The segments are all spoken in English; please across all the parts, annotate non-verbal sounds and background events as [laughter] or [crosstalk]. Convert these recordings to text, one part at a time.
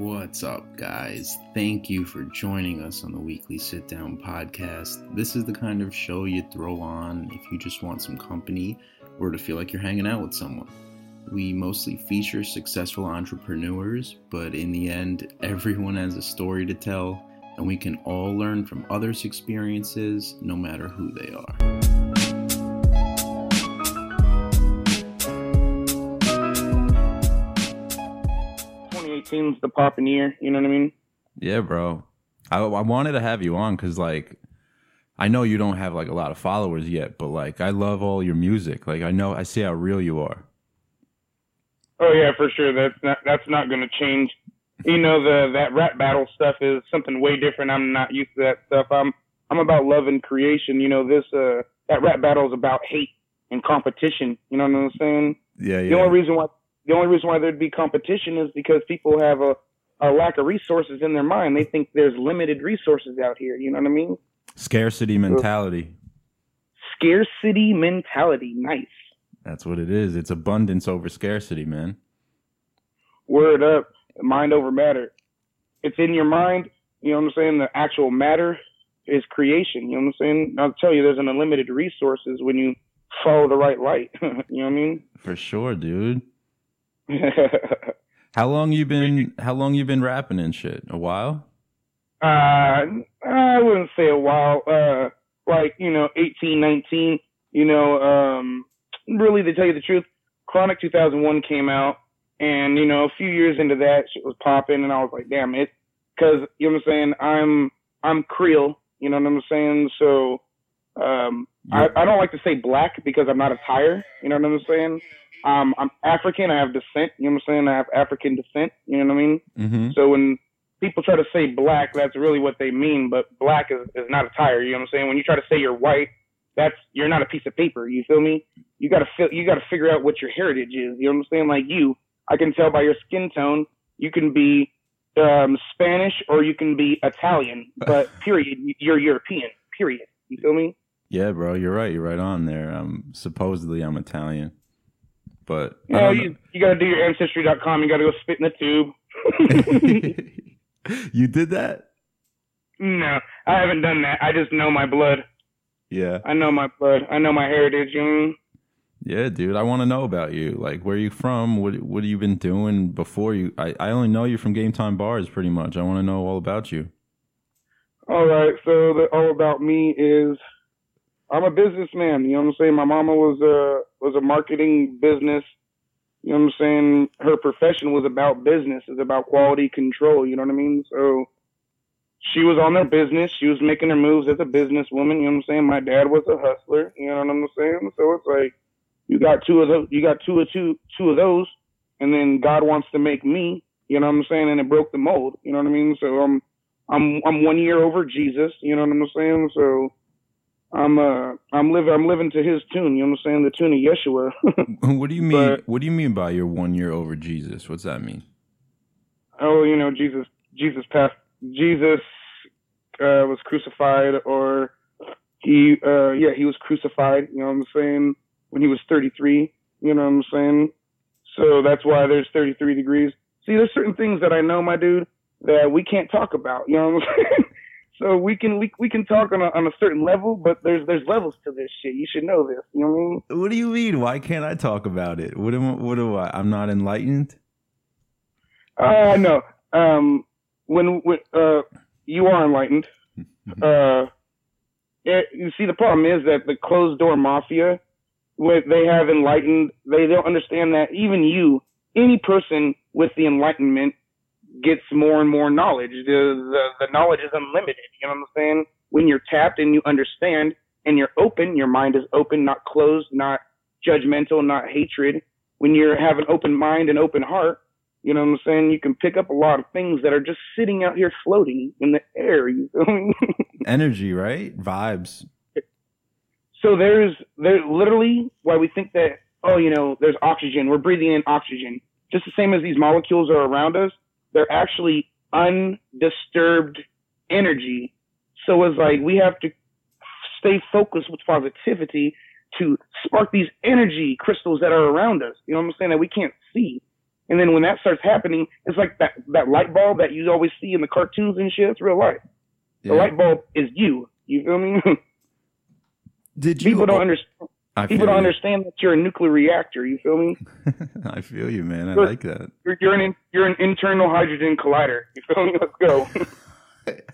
What's up, guys? Thank you for joining us on the weekly sit down podcast. This is the kind of show you throw on if you just want some company or to feel like you're hanging out with someone. We mostly feature successful entrepreneurs, but in the end, everyone has a story to tell, and we can all learn from others' experiences no matter who they are. 2018's the popping year. You know what I mean? Yeah, bro. I, I wanted to have you on because like I know you don't have like a lot of followers yet, but like I love all your music. Like I know I see how real you are. Oh yeah, for sure. That's not that's not going to change. You know the that rap battle stuff is something way different. I'm not used to that stuff. I'm I'm about love and creation. You know this uh that rap battle is about hate and competition. You know what I'm saying? Yeah, yeah. The only reason why the only reason why there'd be competition is because people have a, a lack of resources in their mind. They think there's limited resources out here. You know what I mean? Scarcity mentality. Scarcity mentality. Nice. That's what it is. It's abundance over scarcity, man. Word up. Mind over matter. It's in your mind. You know what I'm saying? The actual matter is creation. You know what I'm saying? I'll tell you, there's an unlimited resources when you follow the right light. [laughs] you know what I mean? For sure, dude. [laughs] how long you been? How long you been rapping and shit? A while? Uh, I wouldn't say a while. Uh, like you know, 18, 19. You know, um, really to tell you the truth, Chronic 2001 came out, and you know, a few years into that, shit was popping, and I was like, damn it, because you know what I'm saying. I'm I'm Creole. You know what I'm saying? So, um, I, I don't like to say black because I'm not a tire. You know what I'm saying? Um, I'm African. I have descent. You know what I'm saying? I have African descent. You know what I mean? Mm-hmm. So when people try to say black, that's really what they mean. But black is, is not a tire. You know what I'm saying? When you try to say you're white, that's you're not a piece of paper. You feel me? You gotta feel. You gotta figure out what your heritage is. You know what I'm saying? Like you, I can tell by your skin tone. You can be um, Spanish or you can be Italian, but [laughs] period, you're European. Period. You feel me? Yeah, bro, you're right. You're right on there. Um, supposedly I'm Italian. But you know, you, you got to do your ancestry.com. You got to go spit in the tube. [laughs] you did that? No, I haven't done that. I just know my blood. Yeah. I know my blood. I know my heritage. You know? Yeah, dude. I want to know about you. Like, where are you from? What What have you been doing before you? I, I only know you from GametimeBarz, pretty much. I want to know all about you. All right. So the all about me is I'm a businessman. You know what I'm saying? My mama was a was a marketing business. You know what I'm saying? Her profession was about business. It's about quality control. You know what I mean? So she was on their business. She was making her moves as a businesswoman. You know what I'm saying? My dad was a hustler. You know what I'm saying? So it's like you got two of those. You got two of two two of those, and then God wants to make me. You know what I'm saying? And it broke the mold. You know what I mean? So I'm I'm I'm one year over Jesus. You know what I'm saying? So I'm uh I'm living I'm living to his tune, you know what I'm saying? The tune of Yeshua. [laughs] what do you mean but, what do you mean by you're one year over Jesus? What's that mean? Oh, you know, Jesus Jesus passed Jesus uh was crucified or he uh yeah, he was crucified, you know what I'm saying, when he was thirty three, you know what I'm saying? So that's why there's thirty three degrees. See, there's certain things that I know, my dude, that we can't talk about, you know what I'm [laughs] saying? So we can we, we can talk on a, on a certain level, but there's there's levels to this shit. You should know this. You know what I mean? What do you mean? Why can't I talk about it? What am what do I? I'm not enlightened. Uh no. Um, when when uh you are enlightened. uh, it, you see the problem is that the closed door mafia, what they have enlightened, they don't understand that even you, any person with the enlightenment gets more and more knowledge. The, the, the knowledge is unlimited. You know what I'm saying? When you're tapped and you understand and you're open, your mind is open, not closed, not judgmental, not hatred. When you have an open mind and open heart, you know what I'm saying? You can pick up a lot of things that are just sitting out here floating in the air. You feel [laughs] Energy, right? Vibes. So there's there's literally why we think that oh you know there's oxygen we're breathing in oxygen just the same as these molecules are around us they're actually undisturbed energy. So it's like we have to stay focused with positivity to spark these energy crystals that are around us. You know what I'm saying? That we can't see. And then when that starts happening, it's like that, that light bulb that you always see in the cartoons and shit. It's real life. The light bulb is you. You feel me? [laughs] Did you? people don't understand. I People don't you. understand that you're a nuclear reactor. You feel me? [laughs] I feel you, man. I Good. like that. You're, you're an you're an internal hydrogen collider. You feel me? Let's go. [laughs]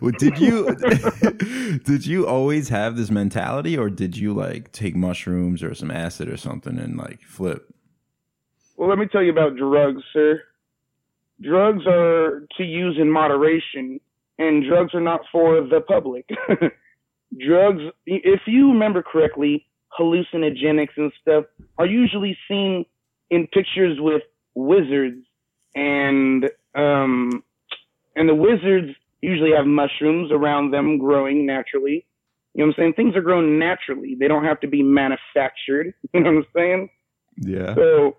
Well, did you [laughs] did you always have this mentality, or did you like take mushrooms or some acid or something and like flip? Well, let me tell you about drugs, sir. Drugs are to use in moderation, and drugs are not for the public. Drugs, if you remember correctly, hallucinogenics and stuff are usually seen in pictures with wizards, and um, and the wizards usually have mushrooms around them growing naturally. You know what I'm saying? Things are grown naturally. They don't have to be manufactured. [laughs] You know what I'm saying? Yeah. So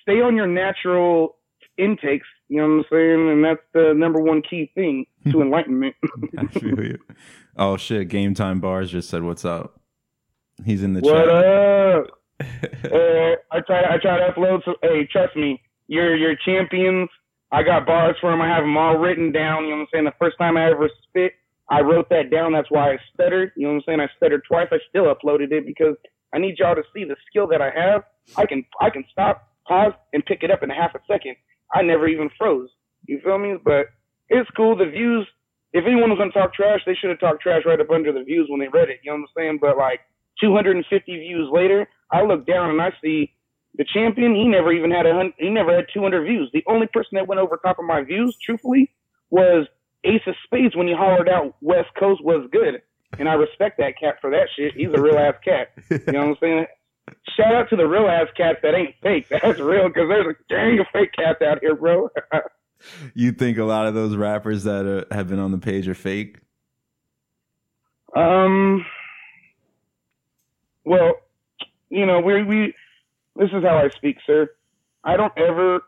stay on your natural intakes, you know what I'm saying? And that's the number one key thing to [laughs] enlightenment. [laughs] I feel you. Oh shit! GametimeBarz just said what's up. He's in the what chat. What up? [laughs] uh, I try I try to upload so hey, trust me, you're you're champions. I got bars for them. I have them all written down. You know what I'm saying? The first time I ever spit, I wrote that down. That's why I stuttered. You know what I'm saying? I stuttered twice. I still uploaded it because I need y'all to see the skill that I have. I can I can stop, pause, and pick it up in a half a second. I never even froze. You feel me? But it's cool. The views. If anyone was gonna talk trash, they should have talked trash right up under the views when they read it. You know what I'm saying? But like 250 views later, I look down and I see the champion. He never even had a he never had 200 views. The only person that went over top of my views, truthfully, was Ace of Spades when he hollered out West Coast was good, and I respect that cat for that shit. He's a real ass cat. You know what I'm saying? Shout out to the real ass cats that ain't fake. [laughs] That's real because there's a gang of fake cats out here, bro. [laughs] You think a lot of those rappers that uh, have been on the page are fake? Um. Well, you know, we we. This is how I speak, sir. I don't ever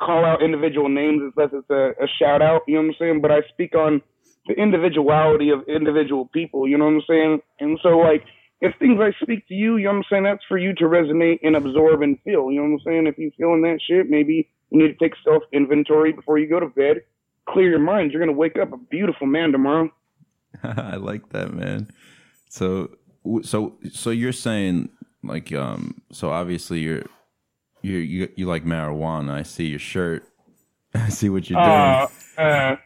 call out individual names unless it's a, a shout out. You know what I'm saying? But I speak on the individuality of individual people. You know what I'm saying? And so, like, if things I speak to you, you know what I'm saying, that's for you to resonate and absorb and feel. You know what I'm saying? If you're feeling that shit, maybe you need to take self inventory before you go to bed. Clear your mind. You're gonna wake up a beautiful man tomorrow. [laughs] I like that, man. So, so, so you're saying like, um, so obviously you're, you you you like marijuana. I see your shirt. [laughs] I see what you're doing. Uh, uh,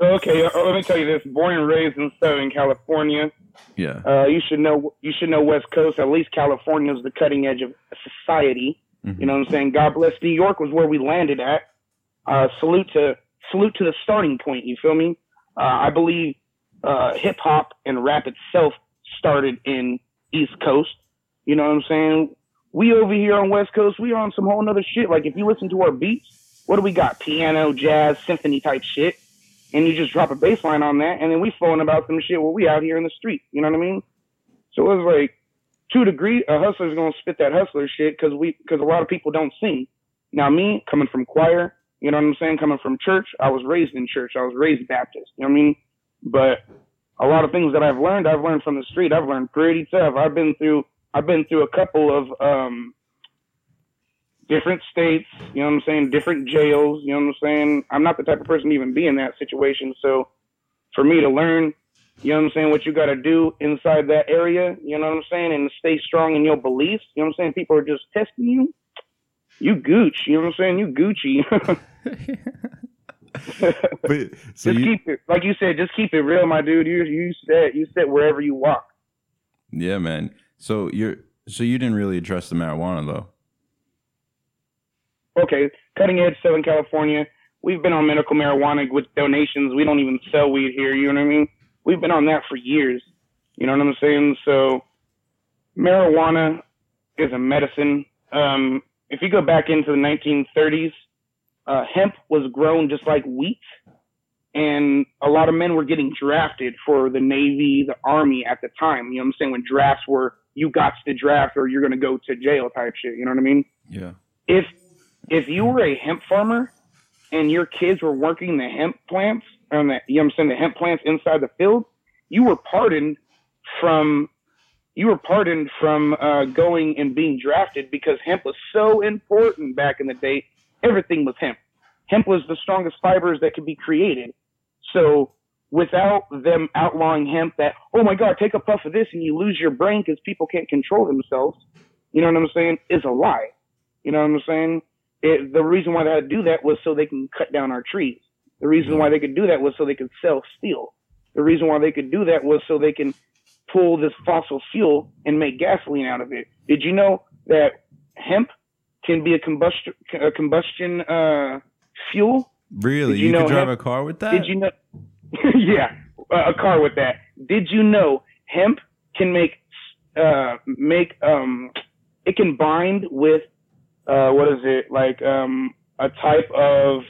okay, uh, let me tell you this. Born and raised in Southern California, yeah. uh, you should know you should know West Coast. At least California is the cutting edge of society. Mhm. You know what I'm saying? God bless New York was where we landed at. Uh, salute to salute to the starting point. You feel me? Uh, I believe uh, hip hop and rap itself started in East Coast. You know what I'm saying? We over here on West Coast, we on some whole nother shit. Like if you listen to our beats, what do we got? Piano, jazz, symphony type shit. And you just drop a bass line on that, and then we flowing about some shit while we out here in the street. You know what I mean? So it was like, two degree, a hustler's gonna spit that hustler shit because we, because a lot of people don't sing. Now me, coming from choir, you know what I'm saying? Coming from church, I was raised in church. I was raised Baptist. You know what I mean? But a lot of things that I've learned, I've learned from the street. I've learned pretty tough. I've been through, I've been through a couple of um, different states. You know what I'm saying? Different jails. You know what I'm saying? I'm not the type of person to even be in that situation. So for me to learn, you know what I'm saying, what you got to do inside that area, you know what I'm saying, and stay strong in your beliefs. You know what I'm saying? People are just testing you. You gooch. You know what I'm saying? You Gucci. [laughs] But so [laughs] just you, keep it, like you said, just keep it real, my dude. You you said you said wherever you walk. yeah, man. So you're so you didn't really address the marijuana though. Okay, cutting edge Southern California. We've been on medical marijuana with donations. We don't even sell weed here. You know what I mean? We've been on that for years. You know what I'm saying? So, marijuana is a medicine. Um, if you go back into the 1930s, uh, hemp was grown just like wheat, and a lot of men were getting drafted for the Navy, the Army at the time. You know what I'm saying? When drafts were, you got to draft or you're going to go to jail type shit. You know what I mean? Yeah. if if you were a hemp farmer and your kids were working the hemp plants the you know I'm saying the hemp plants inside the field, you were pardoned from you were pardoned from uh, going and being drafted because hemp was so important back in the day. Everything was hemp. Hemp was the strongest fibers that could be created. So without them outlawing hemp, that oh my god, take a puff of this and you lose your brain because people can't control themselves. You know what I'm saying? Is a lie. You know what I'm saying? It, the reason why they had to do that was so they can cut down our trees. The reason why they could do that was so they could sell steel. The reason why they could do that was so they can pull this fossil fuel and make gasoline out of it. Did you know that hemp can be a combustion a combustion uh, fuel? Really? Did You, you know drive hemp- a car with that? Did you know? [laughs] yeah, a a car with that. Did you know hemp can make uh, make um, it can bind with uh, what is it like um, a type of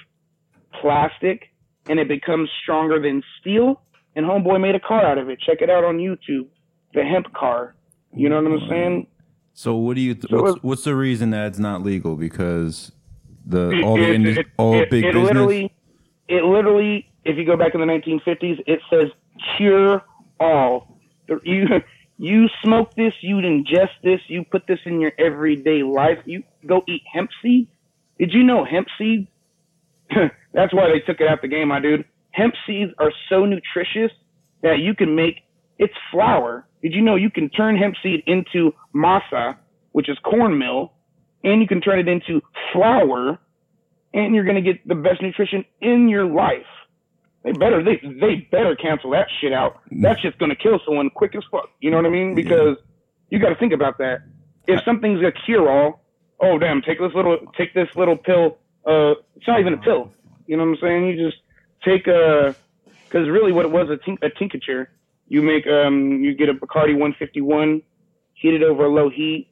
plastic, and it becomes stronger than steel. And homeboy made a car out of it. Check it out on YouTube. The hemp car. You know what I'm saying? So what do you? Th- So what's, what's the reason that it's not legal? Because the all the It- it- all it- big it business. Literally, it literally, if you go back in the 1950s, it says cure all. You you smoke this, you ingest this, you put this in your everyday life. You go eat hemp seed. Did you know hemp seeds? [laughs] That's why they took it out the game, my dude. Hemp seeds are so nutritious that you can make it's flour. Did you know you can turn hemp seed into masa, which is cornmeal, and you can turn it into flour, and you're gonna get the best nutrition in your life. They better they they better cancel that shit out. That's just gonna kill someone quick as fuck. You know what I mean? Because you got to think about that. If something's a cure all, oh damn, take this little take this little pill. Uh, it's not even a pill. You know what I'm saying? You just take a because really what it was a, tink, a tincture. You make um you get a Bacardi 151, heat it over a low heat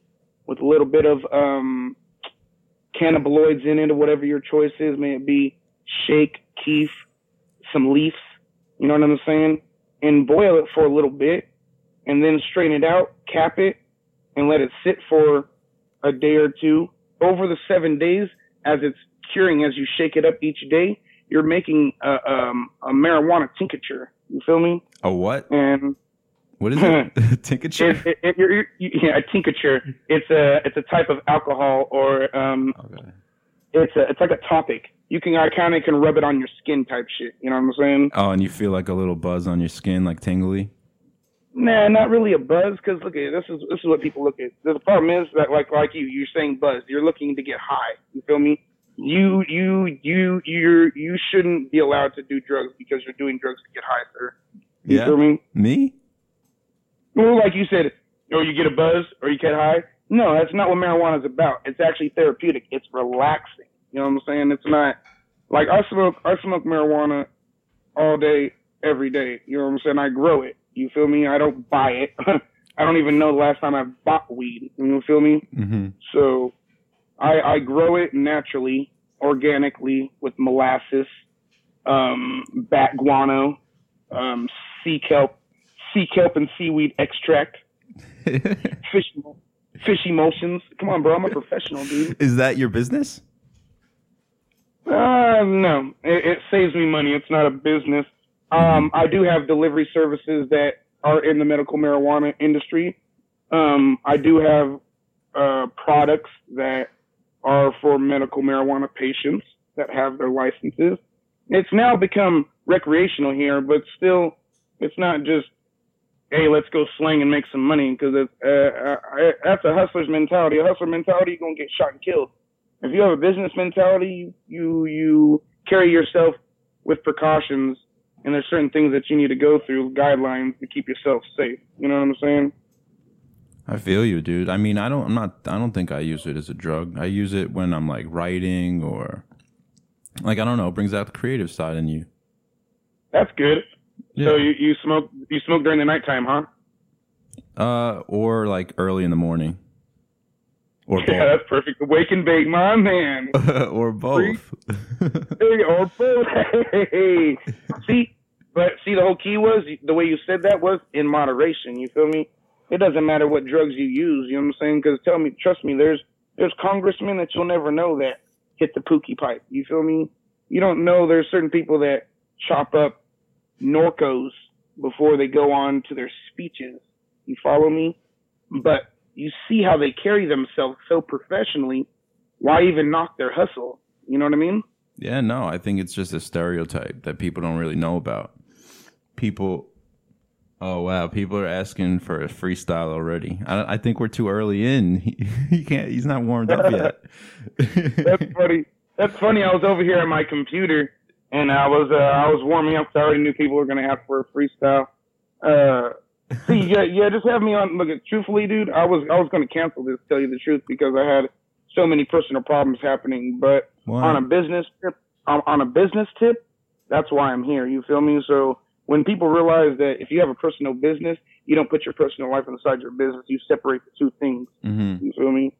with a little bit of um cannabinoids in it or whatever your choice is. May it be shake, kief, some leaves. You know what I'm saying? And boil it for a little bit, and then strain it out, cap it, and let it sit for a day or two. Over the seven days, as it's curing, as you shake it up each day, you're making a, um, a marijuana tincture. You feel me? a what? And What is [laughs] it? [laughs] Tincture. it, it, it, you're, you yeah, a tincture. It's a it's a type of alcohol, or um, Okay. it's a it's like a topic. You can I kind of can rub it on your skin type shit. You know what I'm saying? Oh, and you feel like a little buzz on your skin, like tingly. Nah, not really a buzz. Because look at this is this is what people look at. The problem is that like like you, you're saying buzz. You're looking to get high. You feel me? You you you you you shouldn't be allowed to do drugs because you're doing drugs to get high, sir. You Yeah. feel me? Me? Well, like you said, or you get a buzz or you get high. No, that's not what marijuana is about. It's actually therapeutic. It's relaxing. You know what I'm saying? It's not like I smoke. I smoke marijuana all day, every day. You know what I'm saying? I grow it. You feel me? I don't buy it. [laughs] I don't even know the last time I bought weed. You feel me? Mm-hmm. So I, I grow it naturally, organically with molasses, um, bat guano, um, sea kelp, sea kelp and seaweed extract, [laughs] fish, fish emulsions. Come on, bro. I'm a professional, dude. is that your business? Uh, no, it, it saves me money. It's not a business. Um, I do have delivery services that are in the medical marijuana industry. Um, I do have uh, products that are for medical marijuana patients that have their licenses. It's now become recreational here, but still, it's not just, hey, let's go slang and make some money because uh, uh, that's a hustler's mentality. A hustler mentality, you're going to get shot and killed if you have a business mentality, you you carry yourself with precautions, and there's certain things that you need to go through, guidelines to keep yourself safe. You know what I'm saying? I feel you, dude. I mean, I don't. I'm not. I don't think I use it as a drug. I use it when I'm like writing or, like I don't know, it brings out the creative side in you. That's good. Yeah. So you, you smoke you smoke during the nighttime, huh? Uh, or like early in the morning, or Yeah, that's perfect. Wake and bake, my man. [laughs] or both. Hey, or both. [laughs] Hey, see, but see, the whole key was the way you said that was in moderation. You feel me? It doesn't matter what drugs you use. You know what I'm saying? Because tell me, trust me, there's there's congressmen that you'll never know that hit the pookie pipe. You feel me? You don't know there's certain people that chop up Norcos before they go on to their speeches. You follow me? but you see how they carry themselves so professionally. Why even knock their hustle? You know what I mean? Yeah, no, I think it's just a stereotype that people don't really know about. People, oh wow, people are asking for a freestyle already. I, I think we're too early in. [laughs] He, he can't. He's not warmed up yet. [laughs] [laughs] That's funny. That's funny. I was over here at my computer and I was uh, I was warming up. 'cause I already knew people were gonna ask for a freestyle. Uh, [laughs] see, yeah, yeah, just have me on. Look, truthfully, dude, I was I was gonna cancel this. Tell you the truth, because I had so many personal problems happening. But Why? on a business tip, on, on a business tip, that's why I'm here. You feel me? So when people realize that if you have a personal business, you don't put your personal life inside your business. You separate the two things. hmm You feel me?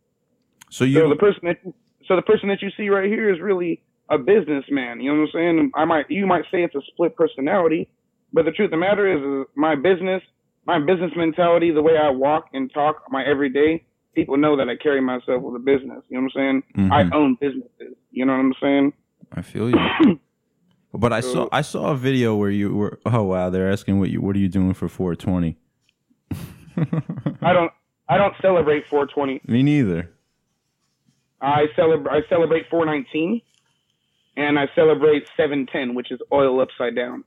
So So you, the person that so the person that you see right here is really a businessman. You know what I'm saying? I might you might say it's a split personality, but the truth of the matter is, is my business, my business mentality, the way I walk and talk my everyday, people know that I carry myself with a business. You know what I'm saying? I Mhm. own businesses. You know what I'm saying? I feel you. [clears throat] But I saw I saw a video where you were. Oh wow, they're asking what you what are you doing for 420? I don't I don't celebrate 420. Me neither. I celebrate I celebrate 419, and I celebrate 710, which is oil upside down.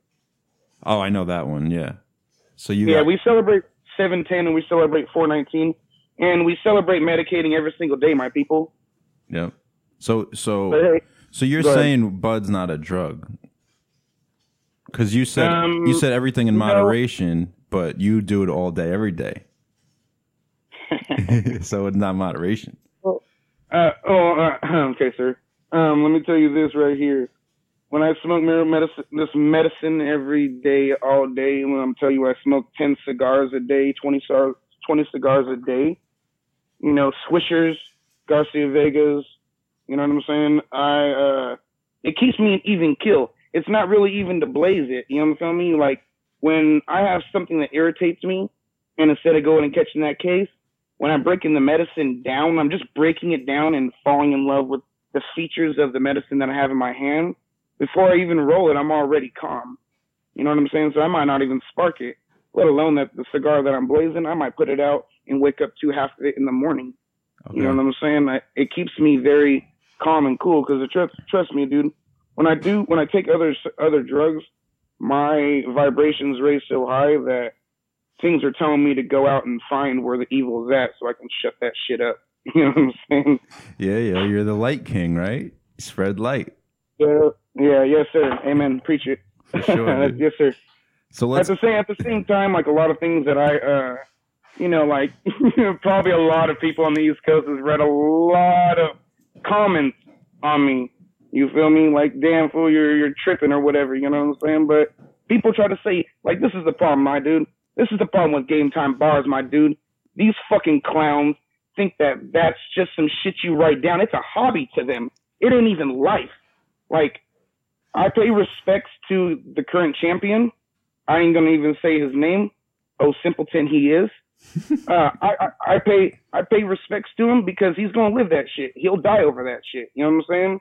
Oh, I know that one. Yeah. So you Yeah, got, we celebrate 710 and we celebrate 419 and we celebrate medicating every single day, my people. Yep. So so hey, so you're Go ahead. saying bud's not a drug? Because you said Um, you said everything in no. moderation, but you do it all day, every day. [laughs] so it's not moderation. uh, oh, uh, [clears throat] okay, sir. Um, let me tell you this right here. When I smoke medicine, this medicine every day, all day, when I'm telling you I smoke 10 cigars a day, 20, cigars, 20 cigars a day, you know, Swishers, Garcia Vegas, you know what I'm saying? I, uh, it keeps me an even kill. It's not really even to blaze it. You know what I'm saying? Like when I have something that irritates me and instead of going and catching that case, when I'm breaking the medicine down, I'm just breaking it down and falling in love with the features of the medicine that I have in my hand. Before I even roll it, I'm already calm. You know what I'm saying? So I might not even spark it, let alone that the cigar that I'm blazing, I might put it out and wake up to half of it in the morning. Okay. You know what I'm saying? I, it keeps me very calm and cool because trust trust me, dude. When I do when I take other other drugs, my vibrations raise so high that things are telling me to go out and find where the evil is at so I can shut that shit up. [laughs] You know what I'm saying? Yeah, yeah. You're the light king, right? Spread light. Yeah, yeah, yes, sir. Amen. Preach it. For sure, [laughs] yes, sir. So At let's the same at the same time, like a lot of things that I, uh, you know, like [laughs] probably a lot of people on the East Coast has read a lot of comments on me. You feel me? Like, damn fool, you're you're tripping or whatever. You know what I'm saying? But people try to say like, this is the problem, my dude. This is the problem with GametimeBarz, my dude. These fucking clowns think that that's just some shit you write down. It's a hobby to them. It ain't even life. Like, I pay respects to the current champion. I ain't gonna even say his name. Oh, simpleton he is. [laughs] uh, I, I I pay I pay respects to him because he's gonna live that shit. He'll die over that shit. You know what I'm saying?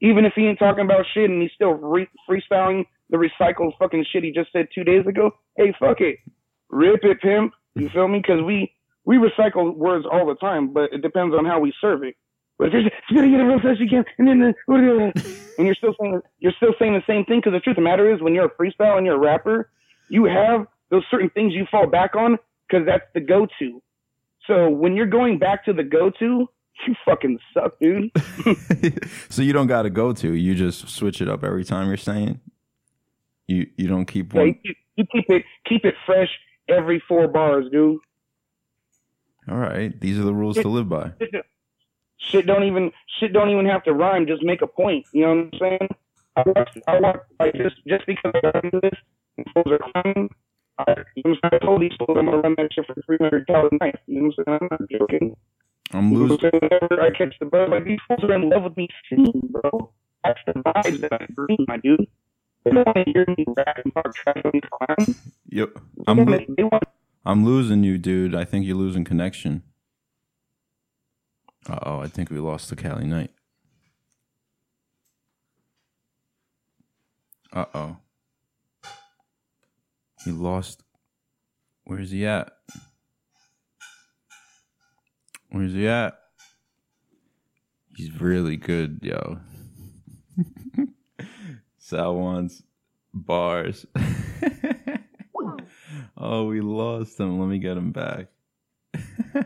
Even if he ain't talking about shit and he's still re- freestyling the recycled fucking shit he just said two days ago. Hey, fuck it, rip it, pimp. You feel me? Because we we recycle words all the time, but it depends on how we serve it. But if you're, you gotta get it real fast as you can, and then uh, [laughs] and you're still saying you're still saying the same thing because the truth of the matter is when you're a freestyle and you're a rapper, you have those certain things you fall back on because that's the go-to. So when you're going back to the go-to, you fucking suck, dude. [laughs] [laughs] so you don't got to go to. You just switch it up every time you're saying. You you don't keep Yeah, one. you, keep- you keep it keep it fresh every four bars, dude. All right, these are the rules to live by. Shit don't even shit don't even have to rhyme. Just make a point. You know what I'm saying? I watch, I watch, like just just because I got into this and fools are climbing. I, you know what I'm saying? Told these fools I'm gonna run that shit for three hundred dollars a night. You know what I'm saying? I'm not joking. I'm You know losing. Whenever I catch the buzz, like these fools are in love with me bro. That's the vibes that I bring, my dude. They don't want to hear me rap and talk trash on these clowns. Yep. I'm lo- I'm losing you, dude. I think you're losing connection. Uh oh, I think we lost the Caliknight. Uh oh. He lost. Where's he at? Where's he at? He's really good, yo. [laughs] Sal wants bars. [laughs] oh, we lost him. Let me get him back. [laughs]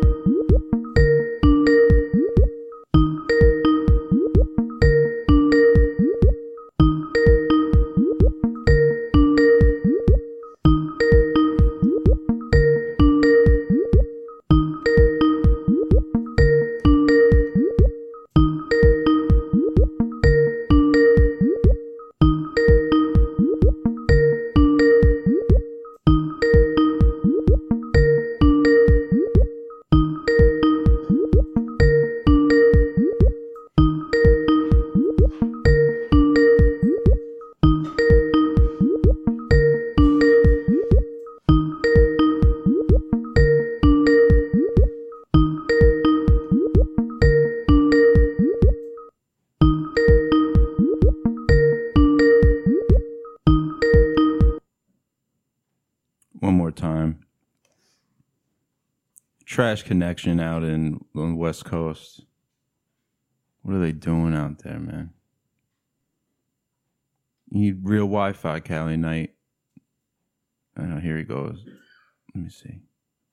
Trash connection out in on the West Coast. What are they doing out there, man? You need real Wi-Fi, Caliknight. Oh, here he goes. Let me see.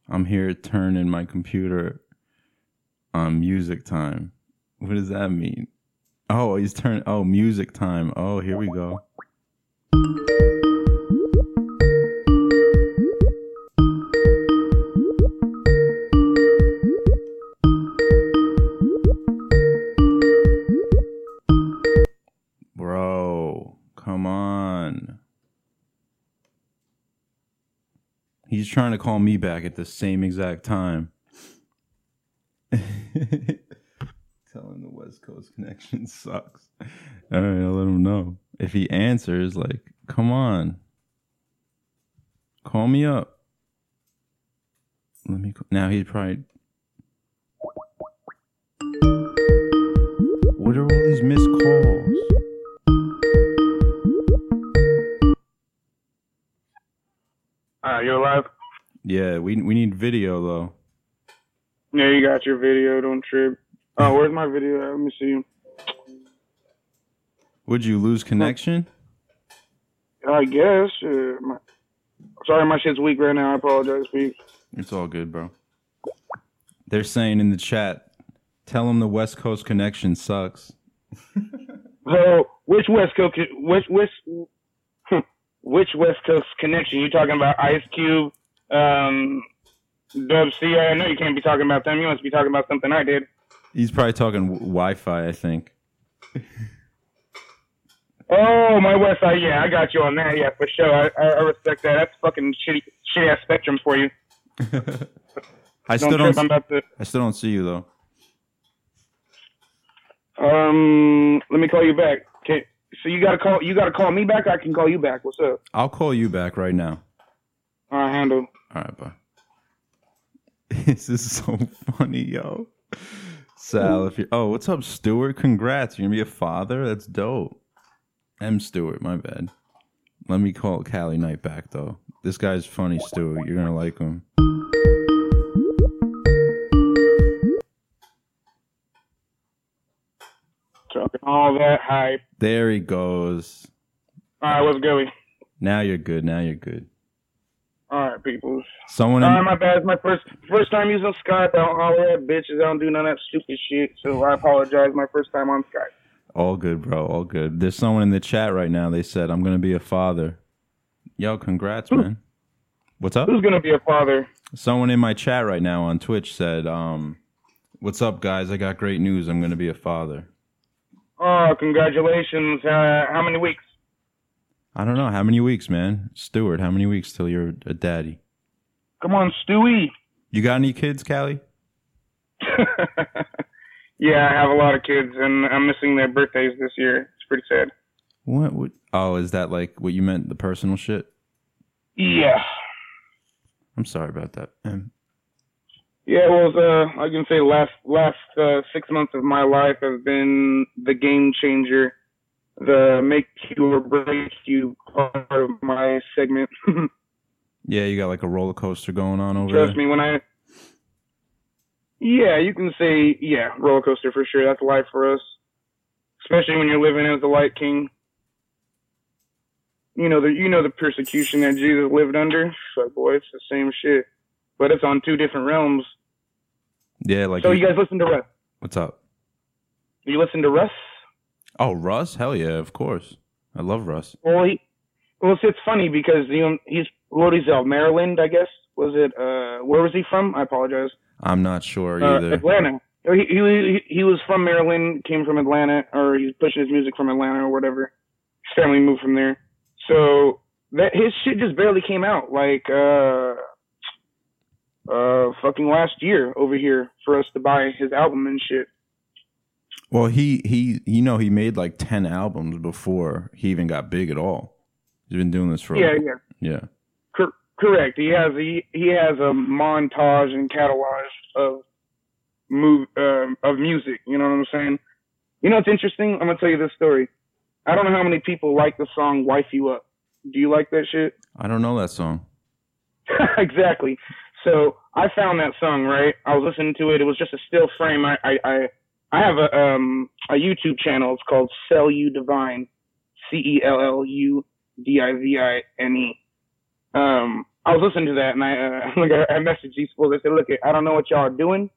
I'm here turning my computer on music time. What does that mean? Oh, he's turning. Oh, music time. Oh, here we go. He's trying to call me back at the same exact time. [laughs] Telling the West Coast connection [laughs] sucks. All right, I'll let him know. If he answers, like, come on. Call me up. Let me. Now he'd probably. What are all these missed calls? Uh, you're alive? Yeah, we we need video though. Yeah, you got your video. Don't trip. Oh, [laughs] where's my video? at? Let me see. Would you lose connection? I guess. Uh, my, sorry, my shit's weak right now. I apologize, Pete. It's all good, bro. They're saying in the chat, tell them the West Coast connection sucks. [laughs] So, which West Coast, which which [laughs] which West Coast connection? You talking about Ice Cube, um, Dub C? I know you can't be talking about them. You must be talking about something I did. He's probably talking w- Wi-Fi, I think. [laughs] Oh, my Side. Yeah, I got you on that. Yeah, for sure. I, I, I respect that. That's fucking shitty, shitty ass spectrum for you. [laughs] I Don't still don't. About to. I still don't see you though. Um, let me call you back. Okay. So you gotta call. You gotta call me back. I can call you back. What's up? I'll call you back right now. All right, handle. All right, bye. [laughs] This is so funny, yo. Sal, if you oh, what's up, Stuart? Congrats, you're gonna be a father. That's dope. M. Stewart, my bad. Let me call Caliknight back though. This guy's funny, Stuart. You're gonna like him. Talking all that hype. There he goes. All right, what's going? Now you're good. Now you're good. All right, people. Someone. All In, right, my bad. It's my first first time using Skype. I don't holler at bitches. I don't do none of that stupid shit. So I apologize. My first time on Skype. all good, bro. All good. There's someone in the chat right now. They said I'm gonna be a father. Yo, congrats, man. What's up? Who's gonna be a father? Someone in my chat right now on Twitch said, um, "What's up, guys? I got great news. I'm gonna be a father." Oh, congratulations. Uh, how many weeks? I don't know how many weeks, man. Stuart, how many weeks till you're a daddy? Come on, Stewie. You got any kids, Cali? [laughs] yeah, I have a lot of kids, and I'm missing their birthdays this year. It's pretty sad. What? what? Oh, is that like what you meant? The personal shit? Yeah. I'm sorry about that. Um, Yeah, well, uh, I can say last last uh, six months of my life have been the game changer, the make you or break you part of my segment. [laughs] Yeah, you got like a roller coaster going on over Trust there. Trust me, when I. Yeah, you can say yeah, roller coaster for sure. That's life for us, especially when you're living as the Light King. You know the you know the persecution that Jesus lived under. So boy, it's the same shit, but it's on two different realms. Yeah, like So you guys listen to Russ? what's up? You listen to Russ? Oh, Russ? Hell yeah, of course. I love Russ. Well, he, well, it's, it's funny because you know he's what is uh, Maryland, I guess. Was it? Uh, where was he from? I apologize. I'm not sure Uh, either. Atlanta. He, he he was from Maryland, came from Atlanta, or he's pushing his music from Atlanta or whatever. His family moved from there, so that his shit just barely came out. Like uh, uh, fucking last year over here for us to buy his album and shit. Well, he he you know he made like 10 albums before he even got big at all. He's been doing this for Yeah, yeah. yeah. Cor- correct. He has he, he has a montage and catalog of move um, of music. You know what I'm saying? You know what's interesting? I'm gonna tell you this story. I don't know how many people like the song "Wife You Up." Do you like that shit? I don't know that song. [laughs] exactly. So I found that song right. I was listening to it. It was just a still frame. I I I, I have a um a YouTube channel. It's called Cell You Divine, C E L L U D I V I N E. Um, I was listening to that and I uh, [laughs] like I, I messaged these fools. I said, look, I don't know what y'all are doing,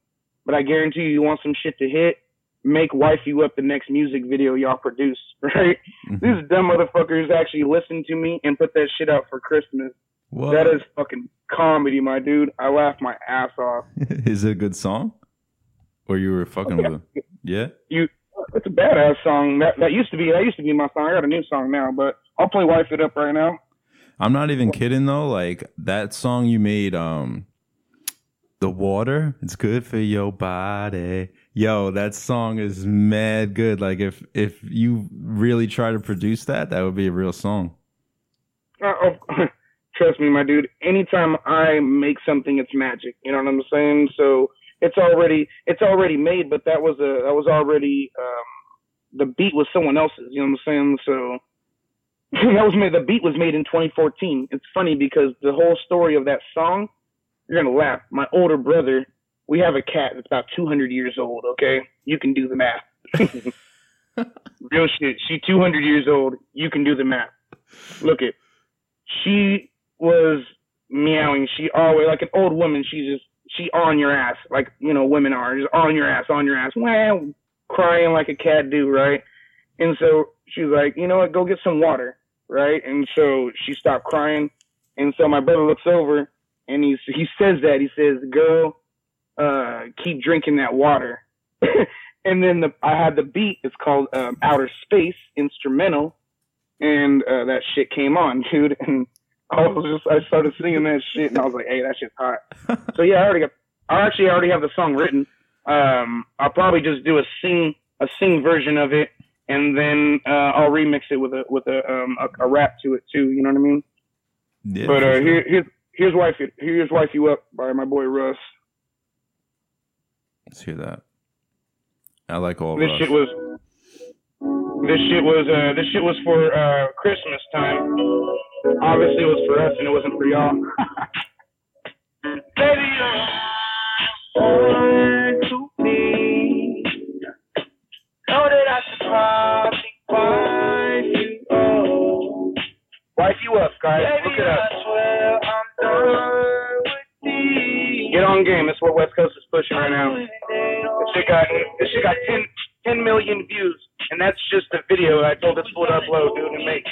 but I guarantee you, you want some shit to hit. Make wife you up the next music video y'all produce, [laughs] right? Mhm. These dumb motherfuckers actually listened to me and put that shit out for Christmas. What? That is fucking comedy, my dude. I laughed my ass off. [laughs] Is it a good song? Or you were fucking with him? Yeah? You, it's a badass song. That that used to be that used to be my song. I got a new song now, but I'll play "Wife It Up" right now. I'm not even kidding though. Like that song you made, um, the water, it's good for your body. Yo, that song is mad good. Like if if you really try to produce that, that would be a real song. Uh, oh, [laughs] trust me, my dude. Anytime I make something, it's magic. You know what I'm saying? So it's already it's already made, but that was a that was already um, the beat was someone else's. You know what I'm saying? So [laughs] that was made. The beat was made in 2014. It's funny because the whole story of that song, you're gonna laugh. My older brother, we have a cat that's about 200 years old. Okay, you can do the math. [laughs] Real shit. She 200 years old. You can do the math. Look it. She was meowing. She always like an old woman. She just she on your ass like you know women are just on your ass, on your ass. Wow, crying like a cat do, right? And so she's like, you know what? Go get some water, right? And so she stopped crying. And so my brother looks over and he he says that he says, "Girl, uh, keep drinking that water." [laughs] and then the I had the beat. It's called um, Outer Space instrumental, and uh, that shit came on, [laughs] dude. And I was just I started singing that shit, and I was like, "Hey, that shit's hot." [laughs] so yeah, I already got. I actually already have the song written. Um, I'll probably just do a sing a sing version of it, and then uh, I'll remix it with a with a um a, a rap to it too. You know what I mean? Yeah. but uh, sure. here here's here's wife here's wife you up by my boy Russ. Let's hear that. I like all This Russ. shit was this shit was uh this shit was for uh Christmas time. Obviously it was for us and it wasn't for y'all. Baby, you're to me. Know that I should probably wife you up. Wife you up, guys. Look it up. Get on game. That's what West Coast is pushing right now. This shit got this shit got 10, 10 million views, and that's just a video I told this fool to upload, dude, and make.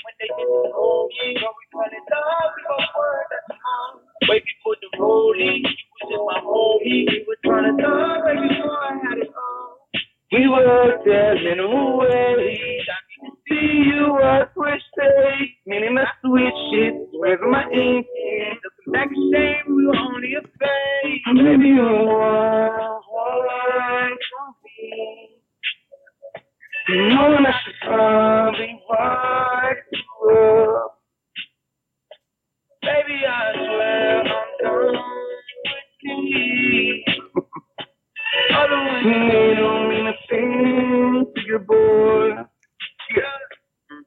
Way before the rolling, you was in my homie. We were trying to talk before I had it all. We were away. See you at switch day, meaning I switch shit. Where's my ink? Looking back saying we were only a phase. Maybe you want one from me. Baby, I swear I'm with don't mean a thing to your boy.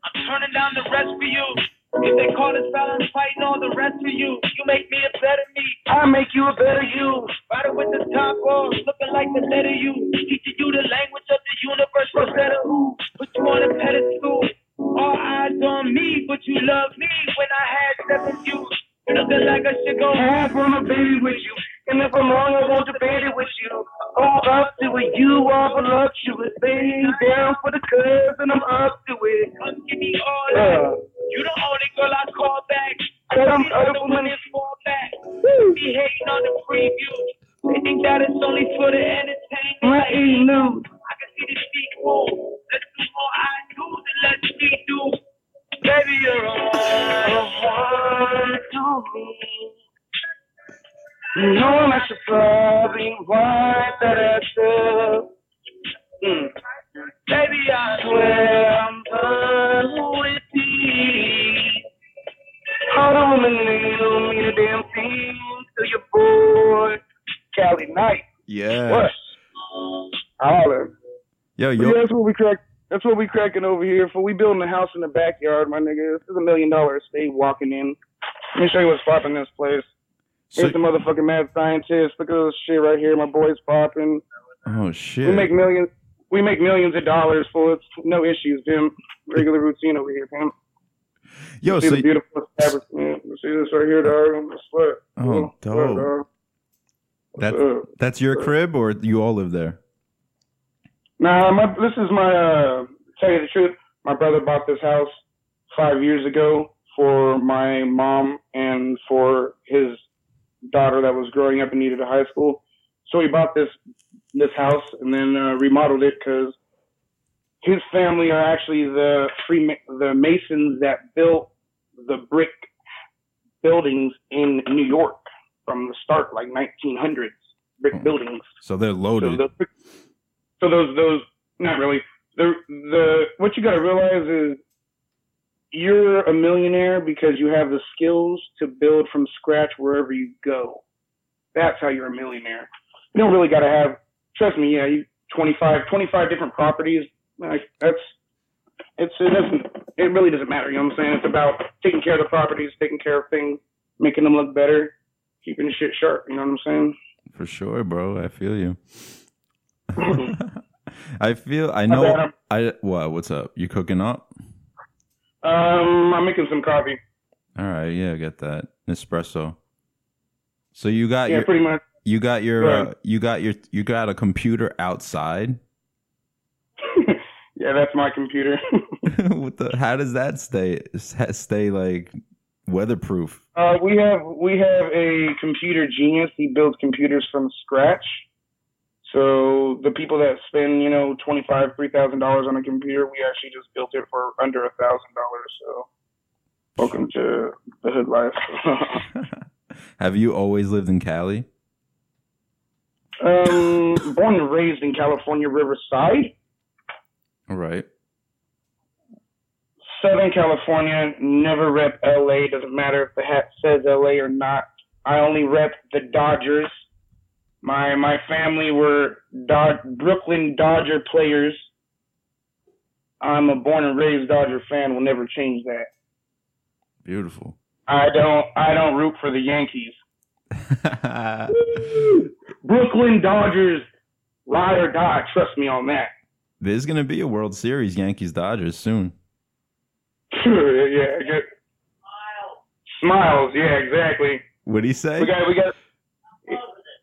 I'm turning down the rest for you. If they call us foul, I'm fighting all the rest of you. You make me a better me. I make you a better you. Rider with the top off, looking like the letter U. Teaching you the language of the universe, Rosetta Who. Put you on a pedestal. All eyes on me, but you love me when I had seven views. You looking like I should go half on a baby with you. And if I'm wrong, I won't debate it with you. I'm up to it. You are voluptuous. Baby, down for the curves, and I'm up to it. Come give me all that. You the only girl I call back. Cut 'em, See cut 'em, other women fall back. Be hating on the preview. They think that it's only for the entertainment. I ain't news. I can see the feet move. Know I should probably wipe that ass up. Mm. Baby, I swear I'm done with thee. The women they don't mean a damn thing to your boy, Caliknight. Yeah. What? Holler. Yo, yo. yeah, that's what we crack. That's what we cracking over here for. We building a house in the backyard, my nigga. This is a million dollar estate walking in. Let me show you what's popping in this place. So, Here's the motherfucking mad scientist. Look at this shit right here. My boy's popping. oh shit. We make millions. We make millions of dollars for it. No issues, Jim. Regular routine over here, Jim. Yo, See so the beautiful establishment. You See this right here, dog. What. Oh, dope. dog? that's up? that's your crib, or you all live there? Nah, my this is my uh tell you the truth, my brother bought this house five years ago for my mom and for his daughter that was growing up and needed a high school. So he bought this this house and then uh, remodeled it because his family are actually the free the masons that built the brick buildings in New York from the start, like 1900s brick Oh. buildings. So they're So, loaded. so those those not really the the what you got to realize is you're a millionaire because you have the skills to build from scratch wherever you go. That's how you're a millionaire. You don't really got to have. Trust me, yeah, you 25 25 different properties. Like that's it's it doesn't it really doesn't matter. You know what I'm saying? It's about taking care of the properties, taking care of things, making them look better, keeping the shit sharp. You know what I'm saying? For sure, bro. I feel you. [laughs] [laughs] I feel. I know. I what? What's up? You cooking up? Um, I'm making some coffee. All right. Yeah, I get that espresso. So you got Yeah, your pretty much. you got your uh, you got your you got a computer outside. [laughs] yeah, that's my computer. [laughs] [laughs] what the? How does that stay stay like weatherproof? uh, we have we have a computer genius. He builds computers from scratch. So the people that spend you know twenty five three thousand dollars on a computer, we actually just built it for under a thousand dollars. So welcome to the hood life. [laughs] Have you always lived in Cali? um, born and raised in California, Riverside. All right. Southern California, never rep LA. Doesn't matter if the hat says LA or not. I only rep the Dodgers. My my family were Dod- Brooklyn Dodger players. I'm a born and raised Dodger fan. Will never change that. Beautiful. I don't I don't root for the Yankees. [laughs] Brooklyn Dodgers, ride or die. Trust me on that. There's gonna be a World Series Yankees Dodgers soon. yeah, get smiles. Yeah, exactly. What'd he say? We got, we got.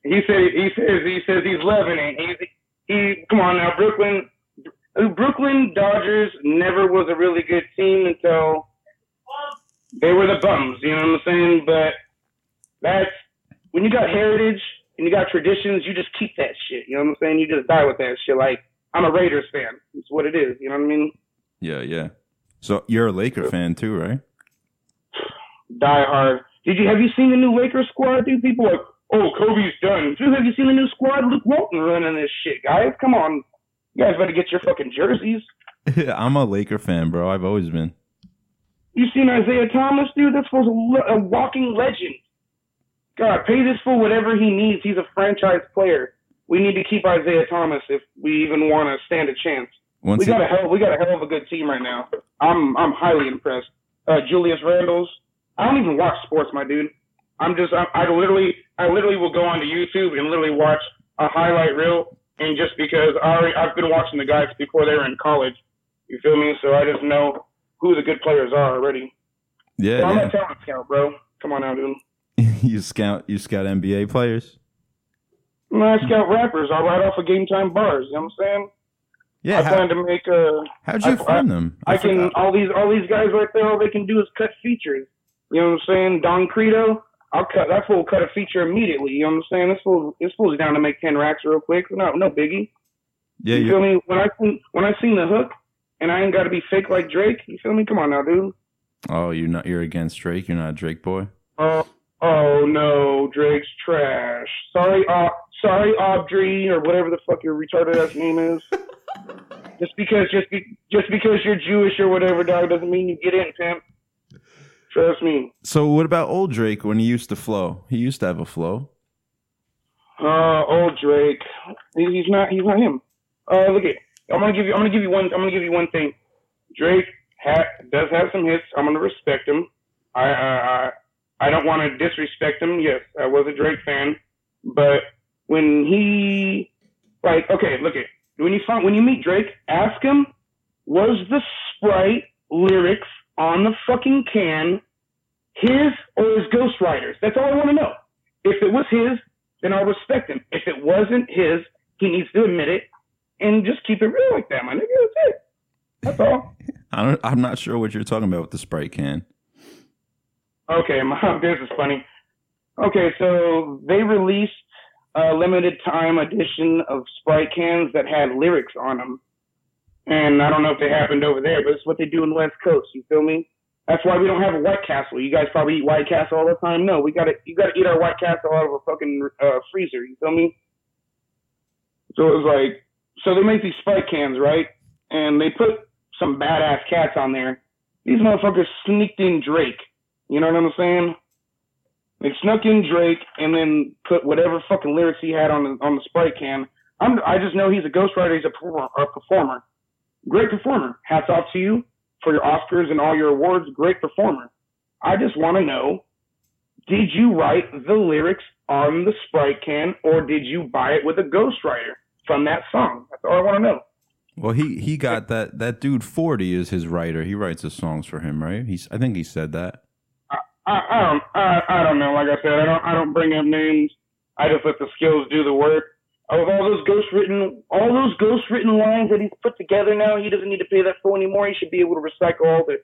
He said, he says, he says he's loving it. He's, he, come on now, Brooklyn, Brooklyn Dodgers never was a really good team until they were the bums. You know what I'm saying? But that's when you got heritage and you got traditions, you just keep that shit. You know what I'm saying? You just die with that shit. Like I'm a Raiders fan. It's what it is. You know what I mean? yeah, yeah. So you're a Laker fan too, right? [sighs] Die hard. Did you have you seen the new Lakers squad, dude? People are oh, Kobe's done. Dude, have you seen the new squad? Luke Walton running this shit, guys. Come on, you guys better get your fucking jerseys. [laughs] I'm a Laker fan, bro. I've always been. You seen Isaiah Thomas, dude? That's supposed to a walking legend. God, pay this fool whatever he needs. He's a franchise player. We need to keep Isaiah Thomas if we even want to stand a chance. Once We got a hell, we got a hell of a good team right now. I'm I'm highly impressed. uh, Julius Randles. I don't even watch sports, my dude. I'm just, I, I literally, I literally will go onto YouTube and literally watch a highlight reel. And just because I already, I've been watching the guys before they were in college, you feel me? So I just know who the good players are already. Yeah, So I'm yeah. a talent scout, bro. Come on now, dude. [laughs] you scout you scout NBA players. No, I scout rappers. I write off of GametimeBarz. You know what I'm saying? Yeah, I how, plan to make a. how'd you I- find them? I can all these all these guys right there. All they can do is cut features. You know what I'm saying? Don Credo, I'll cut that fool. Cut a feature immediately. You know what I'm saying? This fool, this fool's down to make ten racks real quick. No, no biggie. Yeah, you you, feel me? When I seen when I seen the hook, and I ain't got to be fake like Drake. You feel me? Come on now, dude. oh, you're not you're against Drake. You're not a Drake boy. Oh, oh no, Drake's trash. Sorry, uh, sorry, Aubrey or whatever the fuck your retarded ass name is. [laughs] just because, just be, just because you're Jewish or whatever, dog, doesn't mean you get in, pimp. Trust me. So what about old Drake when he used to flow? He used to have a flow. Uh, old Drake. He's not. He's not him. Uh, look at. I'm gonna give you. I'm gonna give you one. I'm gonna give you one thing. Drake ha- does have some hits. I'm gonna respect him. I I I, I don't want to disrespect him. Yes, I was a Drake fan, but when he like okay, look at when you find when you meet Drake, ask him was the Sprite lyrics on the fucking can his or his ghostwriters? That's all I want to know. If it was his, then I'll respect him. If it wasn't his, he needs to admit it and just keep it real like that, my nigga. That's it. That's all. [laughs] I don't. I'm not sure what you're talking about with the Sprite can. Okay, [laughs] my, this is funny. Okay, so they released a limited time edition of Sprite cans that had lyrics on them. And I don't know if they happened over there, but it's what they do in the West Coast. You feel me? That's why we don't have a White Castle. You guys probably eat White Castle all the time. No, we gotta you gotta eat our White Castle out of a fucking uh, freezer. You feel me? So it was like, so they make these Sprite cans, right? And they put some badass cats on there. These motherfuckers sneaked in Drake. You know what I'm saying? They snuck in Drake and then put whatever fucking lyrics he had on the on the Sprite can. I'm, I just know he's a ghostwriter. He's a a performer. Great performer. Hats off to you for your Oscars and all your awards. Great performer. I just want to know, did you write the lyrics on the Sprite can or did you buy it with a ghostwriter from that song? That's all I want to know. Well, he he got that that dude forty is his writer. He writes the songs for him, right? He's I think he said that. I, I don't I, I don't know. Like I said, I don't I don't bring up names. I just let the skills do the work. Of all those ghost written all those ghost written lines that he's put together now, he doesn't need to pay that fool anymore. He should be able to recycle all the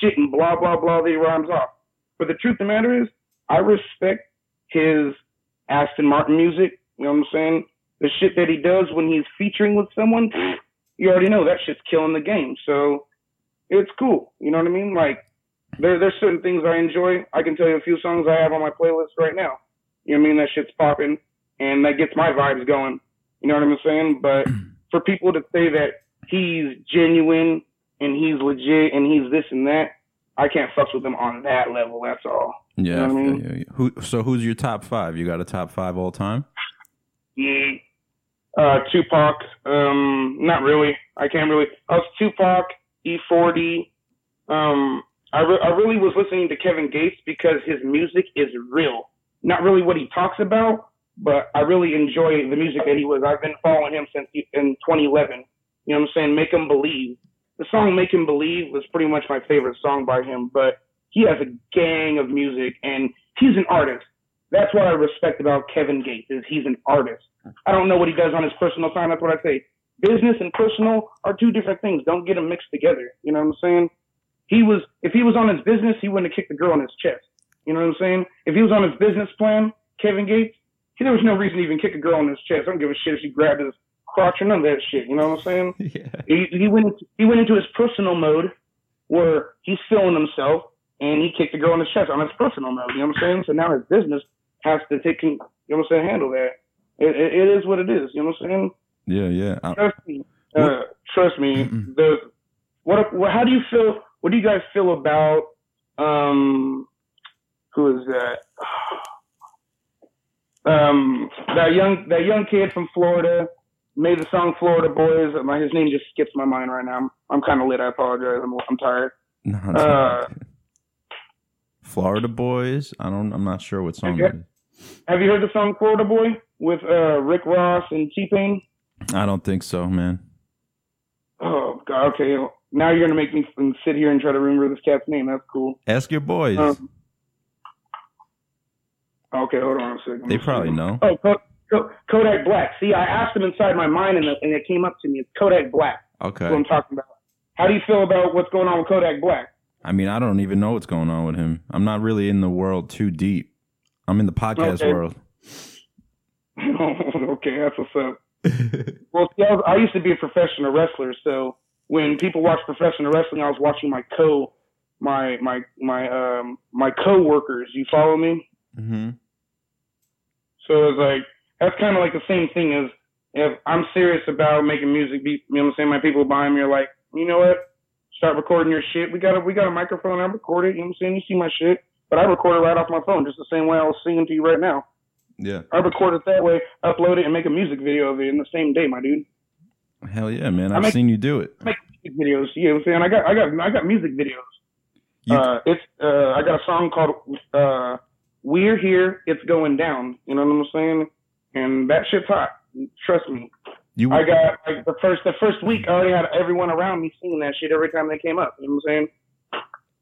shit and blah blah blah that he rhymes off. But the truth of the matter is, I respect his Aston Martin music. You know what I'm saying? The shit that he does when he's featuring with someone, [sniffs] you already know that shit's killing the game. So it's cool. You know what I mean? Like there there's certain things I enjoy. I can tell you a few songs I have on my playlist right now. You know what I mean? That shit's popping and that gets my vibes going. You know what I'm saying? But [clears throat] for people to say that he's genuine and he's legit and he's this and that, I can't fuck with him on that level. That's all. Yeah. know what I mean? yeah, yeah. Who? So who's your top five? You got a top five all time? Yeah. Uh, Tupac. Um, not really. I can't really. I was Tupac, E40. Um, I, re- I really was listening to Kevin Gates because his music is real. Not really what he talks about, but I really enjoy the music that he was. I've been following him since he- in 2011. You know what I'm saying? Make him believe. The song "Make Him Believe" was pretty much my favorite song by him. But he has a gang of music, and he's an artist. That's what I respect about Kevin Gates is he's an artist. I don't know what he does on his personal time. That's what I say. Business and personal are two different things. Don't get them mixed together. You know what I'm saying? He was, if he was on his business, he wouldn't have kicked the girl in his chest. You know what I'm saying? If he was on his business plan, Kevin Gates, there was no reason to even kick a girl in his chest. I don't give a shit if she grabbed his crotch or none of that shit. You know what I'm saying? [laughs] Yeah. he, he went into, he went into his personal mode where he's feeling himself and he kicked the girl in the chest on his personal mode. You know what I'm saying? So now his business has to take you know what I'm saying handle that. It, it, it is what it is. You know what I'm saying? Yeah. Yeah. I- Trust me. Uh, trust me. The what, what? How do you feel? What do you guys feel about um? Who is that? [sighs] Um, that young that young kid from Florida made the song "Florida Boys." My his name just skips my mind right now. I'm I'm kind of lit. I apologize. I'm I'm tired. no, Uh, Florida Boys. I don't. I'm not sure what song Okay. that is. Have you heard the song Florida Boy with uh, Rick Ross and T Pain? I don't think so, man. Oh God, okay. Now you're gonna make me sit here and try to remember this cat's name. That's cool. Ask your boys. Um, okay, hold on a second. they probably know. Oh, Ko- Ko- Kodak Black. See, I asked him inside my mind, and it, and it came up to me. It's Kodak Black. That's what I'm talking about. How do you feel about what's going on with Kodak Black? I mean, I don't even know what's going on with him. I'm not really in the world too deep. I'm in the podcast Okay. world. [laughs] okay, that's what's up. [laughs] Well, see, I, was, I used to be a professional wrestler, so when people watch professional wrestling, I was watching my co, my my my um my co-workers. You follow me? hmm So it's like that's kind of like the same thing as if I'm serious about making music. Be, you know what I'm saying? My people behind me are like, you know what? Start recording your shit. We got a we got a microphone. I record it. You know what I'm saying? You see my shit, but I record it right off my phone, just the same way I was singing to you right now. Yeah. I record it that way, upload it, and make a music video of it in the same day, my dude. Hell yeah, man! I've make- seen you do it. I Make music videos. You know what I'm saying? I got I got I got music videos. You- uh, it's uh, I got a song called uh, "We're Here, It's Going Down." You know what I'm saying? And that shit's hot. Trust me. You I got like the first the first week. I already had everyone around me singing that shit every time they came up. You know what I'm saying?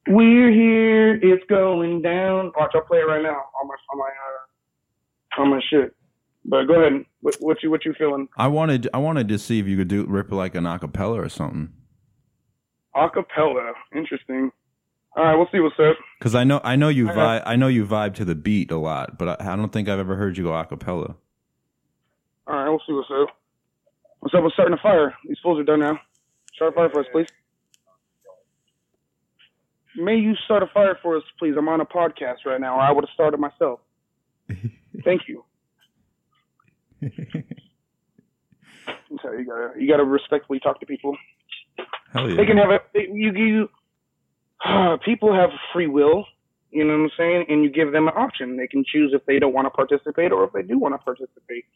We're here, it's going down. Watch, I'll play it right now on my on my uh, on my shit. But go ahead. What, what you what you feeling? I wanted I wanted to see if you could do rip like an acapella or something. Acapella, interesting. All right, we'll see what's up. Because I know I know you vibe I know you vibe to the beat a lot, but I, I don't think I've ever heard you go acapella. All right, we'll see what's up. What's up with starting a fire? These fools are done now. Start a fire for us, please. May you start a fire for us, please? I'm on a podcast right now, or I would have started myself. [laughs] Thank you. [laughs] So you gotta you gotta respectfully talk to people. Hell yeah. They can have a you you [sighs] people have free will. You know what I'm saying? And you give them an option. They can choose if they don't want to participate or if they do want to participate.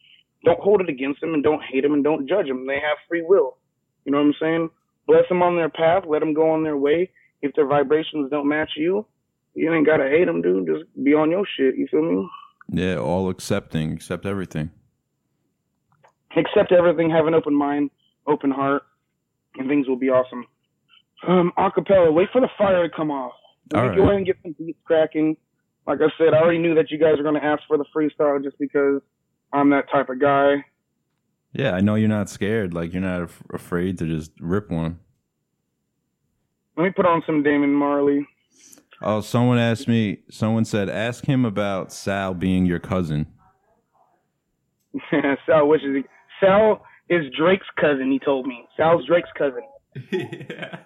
Don't hold it against them and don't hate them and don't judge them. They have free will. You know what I'm saying? Bless them on their path. Let them go on their way. If their vibrations don't match you, you ain't gotta hate them, dude. Just be on your shit. You feel me? Yeah, all accepting, accept everything. accept everything, have an open mind, open heart, and things will be awesome. Um, acapella, wait for the fire to come off. Let me All go ahead and get some beats cracking. Like I said, I already knew that you guys were going to ask for the freestyle just because I'm that type of guy. Yeah, I know you're not scared. Like you're not af- afraid to just rip one. Let me put on some Damian Marley. Oh, someone asked me. Someone said, ask him about Sal being your cousin. [laughs] Sal wishes he, Sal is Drake's cousin. He told me Sal's Drake's cousin. [laughs] yeah.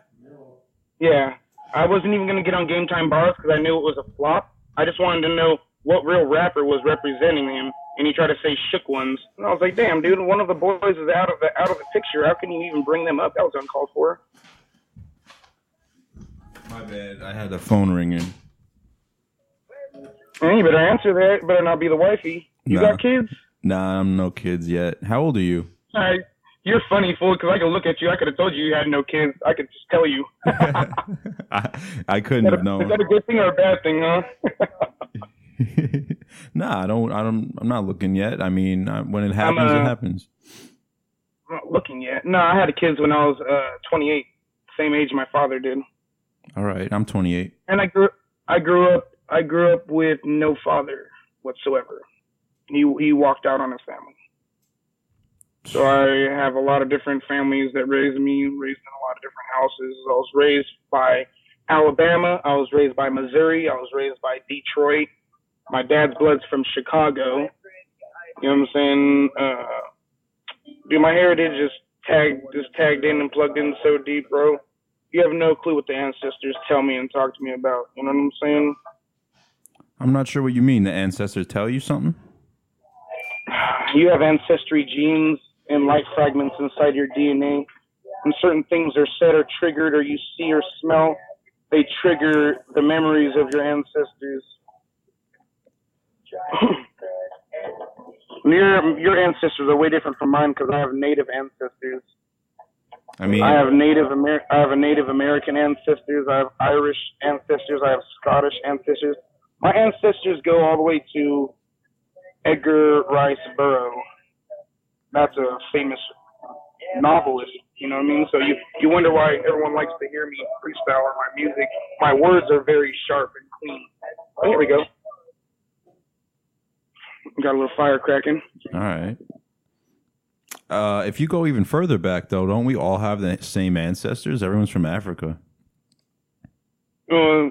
Yeah, I wasn't even gonna get on GametimeBarz because I knew it was a flop. I just wanted to know what real rapper was representing him, and he tried to say shook ones. And I was like, damn, dude, one of the boys is out of the out of the picture. How can you even bring them up? That was uncalled for. My bad. I had the phone ringing. And you better answer that. Better not be the wifey. You Nah. got kids? Nah, I'm no kids yet. How old are you? All right. You're funny, fool, because I could look at you. I could have told you you had no kids. I could just tell you. [laughs] I, I couldn't have known. Is that a good thing or a bad thing, huh? [laughs] nah, I don't. I don't. I'm not looking yet. I mean, I, when it happens, uh, it happens. I'm not looking yet. No, I had a kids when I was uh 28, same age my father did. All right, I'm 28. and I grew I grew up I grew up with no father whatsoever. He he walked out on his family. So I have a lot of different families that raised me, raised in a lot of different houses. I was raised by Alabama. I was raised by Missouri. I was raised by Detroit. My dad's blood's from Chicago. You know what I'm saying? Uh, dude, my heritage is tagged, just tagged in and plugged in so deep, bro you have no clue what the ancestors tell me and talk to me about. You know what I'm saying? I'm not sure what you mean. The ancestors tell you something? You have ancestry genes and light fragments inside your DNA. When certain things are said or triggered or you see or smell, they trigger the memories of your ancestors. your your ancestors are way different from mine because I have native ancestors. I mean, I have Native Amer- I have a Native American ancestors. I have Irish ancestors. I have Scottish ancestors. My ancestors go all the way to Edgar Rice Burroughs. That's a famous novelist. You know what I mean? So you you wonder why everyone likes to hear me freestyle or my music. My words are very sharp and clean. Oh, here we go. Got a little fire cracking. all right. Uh, if you go even further back, though, don't we all have the same ancestors? Everyone's from Africa. Uh,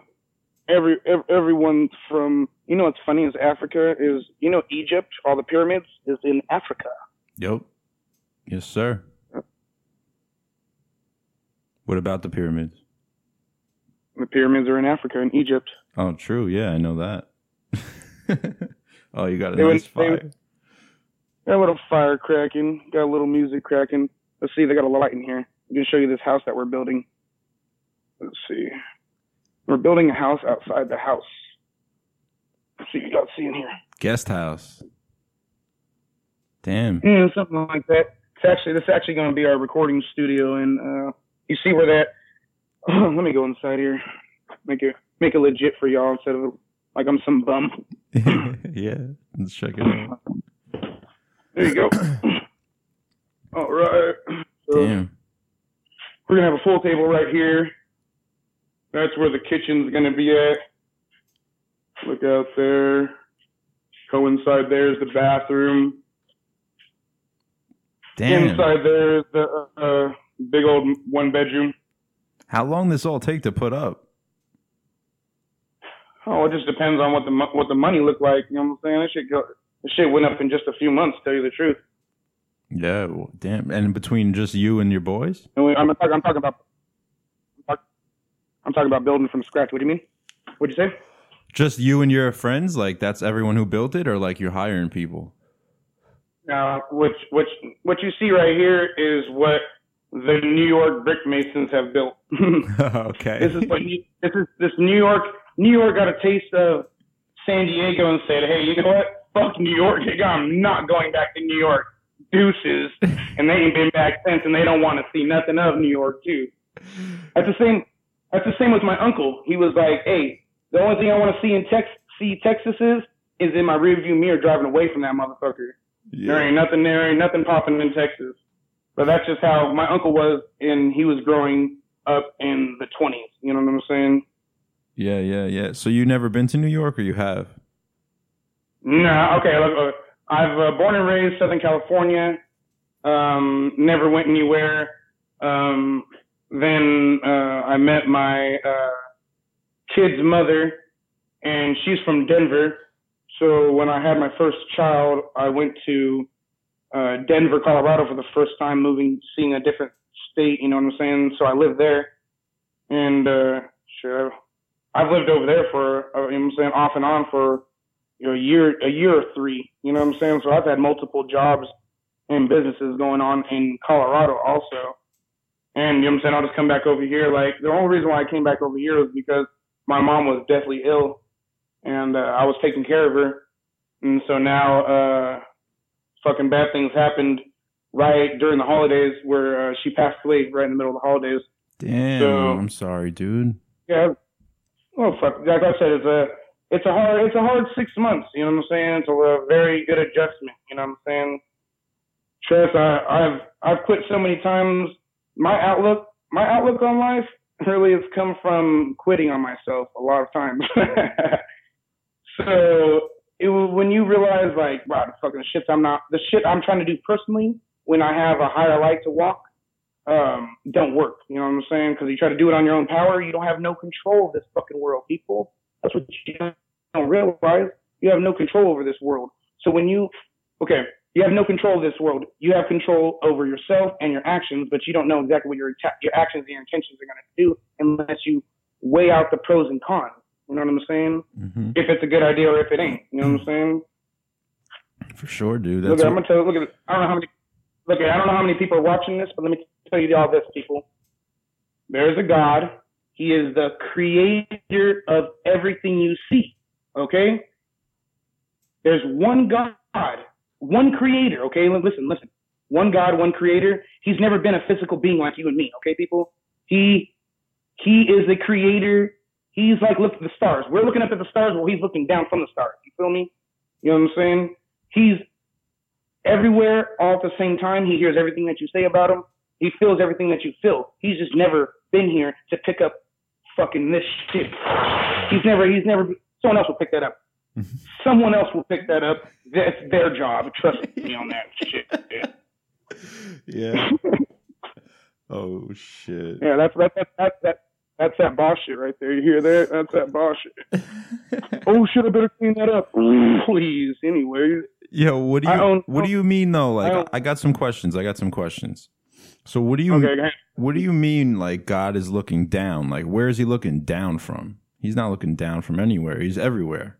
every, ev everyone from you know what's funny is Africa is you know Egypt all the pyramids is in Africa. Yep. Yes, sir. What about the pyramids? The pyramids are in Africa in Egypt. Oh, true. Yeah, I know that. [laughs] oh, you got a They would- nice they fire. would- Got a little fire cracking. Got a little music cracking. Let's see. They got a light in here. I'm gonna show you this house that we're building. Let's see. We're building a house outside the house. Let's see what you got to see in here. Guest house. Damn. Yeah, something like that. It's actually this is actually going to be our recording studio, and uh, you see where that. [clears throat] let me go inside here. Make it make it legit for y'all instead of like I'm some bum. [laughs] [coughs] yeah, let's check it out. There you go. [coughs] All right. So Damn. we're gonna have a full table right here. That's where the kitchen's gonna be at. Look out there. Coincide there's the bathroom. Damn. Inside there's the uh, big old one bedroom. How long this all take to put up? Oh, it just depends on what the what the money looked like. You know what I'm saying? That shit go, that shit went up in just a few months. To tell you the truth. Yeah, well, damn. And between just you and your boys? And we, I'm, talking, I'm talking about. I'm talking about building from scratch. What do you mean? What'd you say? Just you and your friends? Like that's everyone who built it, or like you're hiring people? Now, which which what you see right here is what the New York brick masons have built. [laughs] [laughs] okay. this is what you, this is this New York New York got a taste of San Diego and said, hey, you know what? Fuck New York. I'm not going back to New York. Deuces, [laughs] and they ain't been back since, and they don't want to see nothing of New York too. That's the same. That's the same with my uncle. He was like, hey, the only thing I want to see in Tex see Texas is is in my rearview mirror driving away from that motherfucker. There ain't nothing there, ain't nothing popping in Texas. But that's just how my uncle was, and he was growing up in the 20s. You know what I'm saying? Yeah, yeah, yeah. So you never been to New York, or you have? Nah, okay. Look, I've uh, born and raised Southern California. Um, never went anywhere. Um, then uh, I met my uh, kid's mother, and she's from Denver. So when I had my first child, I went to uh, Denver, Colorado for the first time, moving, seeing a different state. You know what I'm saying? So I lived there, and uh, sure, I've lived over there for uh, you know what I'm saying off and on for you know, a year, a year or three. You know what I'm saying? So I've had multiple jobs and businesses going on in Colorado also. And you know what I'm saying? I'll just come back over here. Like the only reason why I came back over here was because my mom was deathly ill, and uh, I was taking care of her. And so now, uh, fucking bad things happened right during the holidays where uh, she passed away right in the middle of the holidays. Damn. So- I'm sorry, dude. Yeah. Well, fuck. Like I said, it's a it's a hard it's a hard six months. You know what I'm saying? It's a, uh, very good adjustment. You know what I'm saying? Trust. I, I've I've quit so many times. My outlook my outlook on life really has come from quitting on myself a lot of times. [laughs] so it when you realize like, wow, the fucking shit I'm not the shit I'm trying to do personally when I have a higher light to walk um, don't work. You know what I'm saying? Because you try to do it on your own power, you don't have no control of this fucking world, people. That's what you don't realize. You have no control over this world. So when you, okay, you have no control of this world. You have control over yourself and your actions, but you don't know exactly what your your actions and your intentions are going to do unless you weigh out the pros and cons. You know what I'm saying? hmm If it's a good idea or if it ain't. You know what I'm saying? For sure, dude. Look, That's I'm gonna tell. Look at. I don't know how many. Look, I don't know how many people are watching this, but let me tell you all this, people. There's a God. He is the creator of everything you see. Okay. There's one God, one creator. Okay. Listen, listen. one God, one creator. He's never been a physical being like you and me, okay, people? He he is the creator. He's like look at the stars. We're looking up at the stars while he's looking down from the stars. You feel me? You know what I'm saying? He's everywhere all at the same time. He hears everything that you say about him. He feels everything that you feel. He's just never been here to pick up fucking this shit. He's never he's never someone else will pick that up. [laughs] someone else will pick that up. That's their job. Trust me on that shit. [laughs] Yeah. Yeah. [laughs] oh shit. Yeah, that's that's that's that's that that's that boss shit right there. You hear that? That's that boss shit. [laughs] oh shit! I better clean that up, please. Anyway, Yo, what do you own- what do you mean though? Like I I got some questions. I got some questions. So what do you okay. what do you mean like God is looking down? Like where is he looking down from? He's not looking down from anywhere. He's everywhere.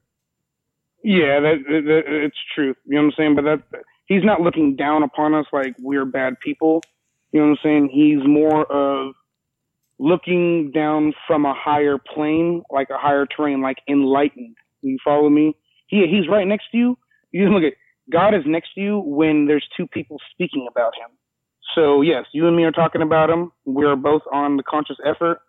Yeah, that, that, that it's truth. You know what I'm saying? But that he's not looking down upon us like we're bad people. You know what I'm saying? He's more of looking down from a higher plane, like a higher terrain, like enlightened. You follow me? He he's right next to you. You look at God is next to you when there's two people speaking about him. So yes, you and me are talking about him. We're both on the conscious effort.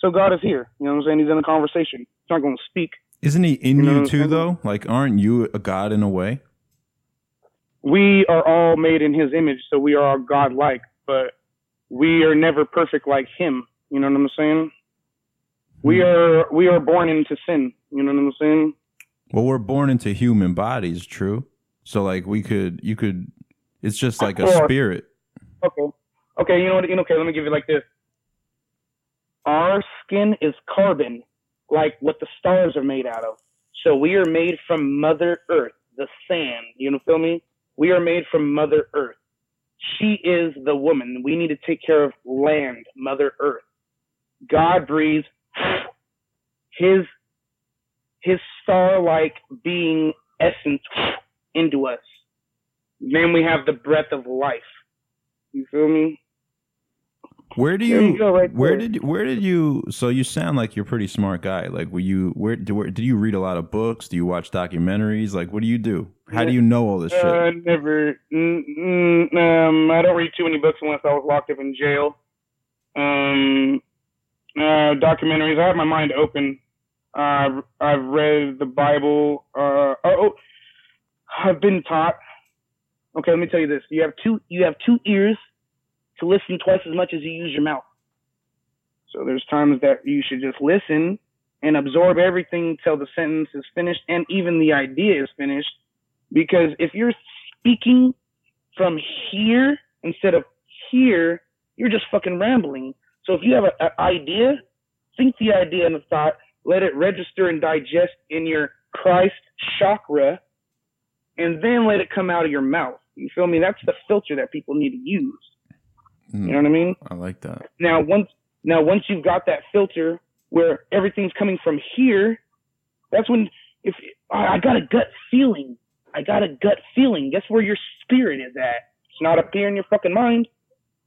So God is here. You know what I'm saying? He's in the conversation. He's not going to speak. Isn't he in You know you too though? Like aren't you a God in a way? we are all made in his image, so we are all God-like, but we are never perfect like him. You know what I'm saying? We hmm. are we are born into sin. You know what I'm saying? Well, we're born into human bodies, true. So like we could you could it's just like a spirit. Okay. Okay. You know what? You know, okay. Let me give you like this. Our skin is carbon, like what the stars are made out of. So we are made from Mother Earth, the sand. You know, feel me? We are made from Mother Earth. She is the woman. We need to take care of land, Mother Earth. God breathes his his star-like being essence into us. Then we have the breath of life. You feel me? Where do you, you go, right where there. did where did you so you sound like you're a pretty smart guy. Like were you where did, where did you read a lot of books? Do you watch documentaries? Like what do you do? How do you know all this shit? Uh, never. Mm, mm, um, I don't read too many books unless I was locked up in jail. Um, uh, documentaries. I have my mind open. Uh, I've, read the Bible. Uh, oh, I've been taught. Okay, let me tell you this. You have two. You have two ears to listen twice as much as you use your mouth. So there's times that you should just listen and absorb everything till the sentence is finished and even the idea is finished. Because if you're speaking from here instead of here, you're just fucking rambling. So if you have an idea, think the idea and the thought, let it register and digest in your Christ chakra, and then let it come out of your mouth. You feel me? That's the filter that people need to use. Hmm, You know what I mean? I like that. Now once now once you've got that filter where everything's coming from here, that's when if I I got a gut feeling, I got a gut feeling. Guess where your spirit is at? It's not up here in your fucking mind.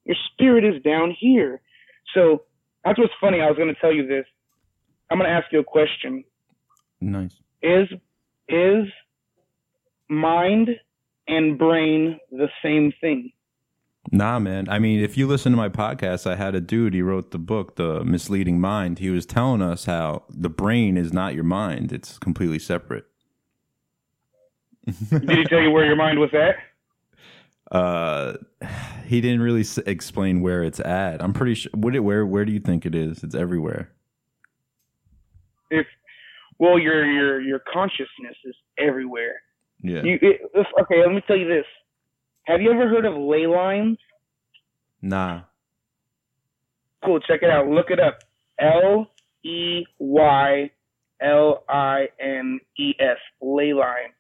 Your spirit is down here. So that's what's funny. I was going to tell you this. I'm going to ask you a question. Nice. Is is mind and brain the same thing? Nah, man. I mean, if you listen to my podcast, I had a dude. He wrote the book, The Misleading Mind. He was telling us how the brain is not your mind; it's completely separate. Did he tell you where your mind was at? [laughs] Uh, [sighs] he didn't really s- explain where it's at. I'm pretty sure. What it, where where do you think it is? It's everywhere. if well your your your consciousness is everywhere Yeah. you it, if, okay let me tell you this have you ever heard of ley lines nah. cool check it out look it up l e y l i n e s ley line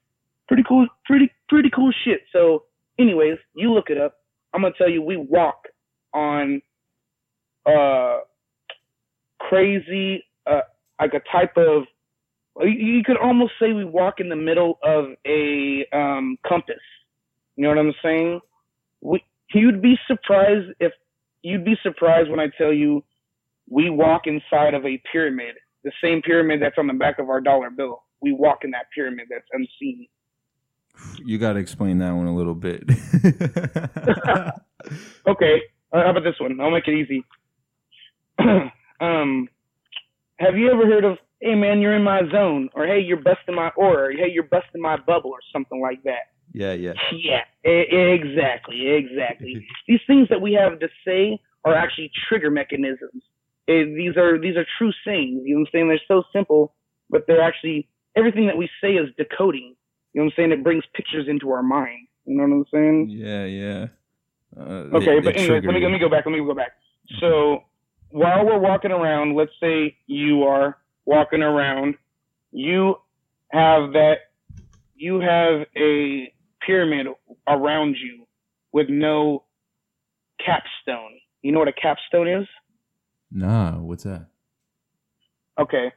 pretty cool pretty pretty cool shit so anyways you look it up. I'm gonna tell you we walk on uh crazy uh like a type of you- could almost say we walk in the middle of a um compass. You know what i'm saying? We you'd be surprised if you'd be surprised when i tell you we walk inside of a pyramid the same pyramid that's on the back of our dollar bill. We walk in that pyramid that's unseen You got to explain that one a little bit. [laughs] Okay, uh, how about this one? I'll make it easy. [clears throat] um, have you ever heard of, hey man, you're in my zone, or hey, you're busting my aura, or hey, you're busting my bubble, or something like that? yeah, yeah. [laughs] Yeah, e- exactly, exactly. [laughs] These things that we have to say are actually trigger mechanisms. Eh, these are these are true sayings. You know what I'm saying? They're so simple, but they're actually everything that we say is decoding. You know what I'm saying? It brings pictures into our mind. You know what I'm saying? Yeah, yeah. Uh, Okay, they- but anyway, let me you. let me go back. Let me go back. So while we're walking around, let's say you are walking around, you have that you have a pyramid around you with no capstone. You know what a capstone is? Nah, what's that? Okay.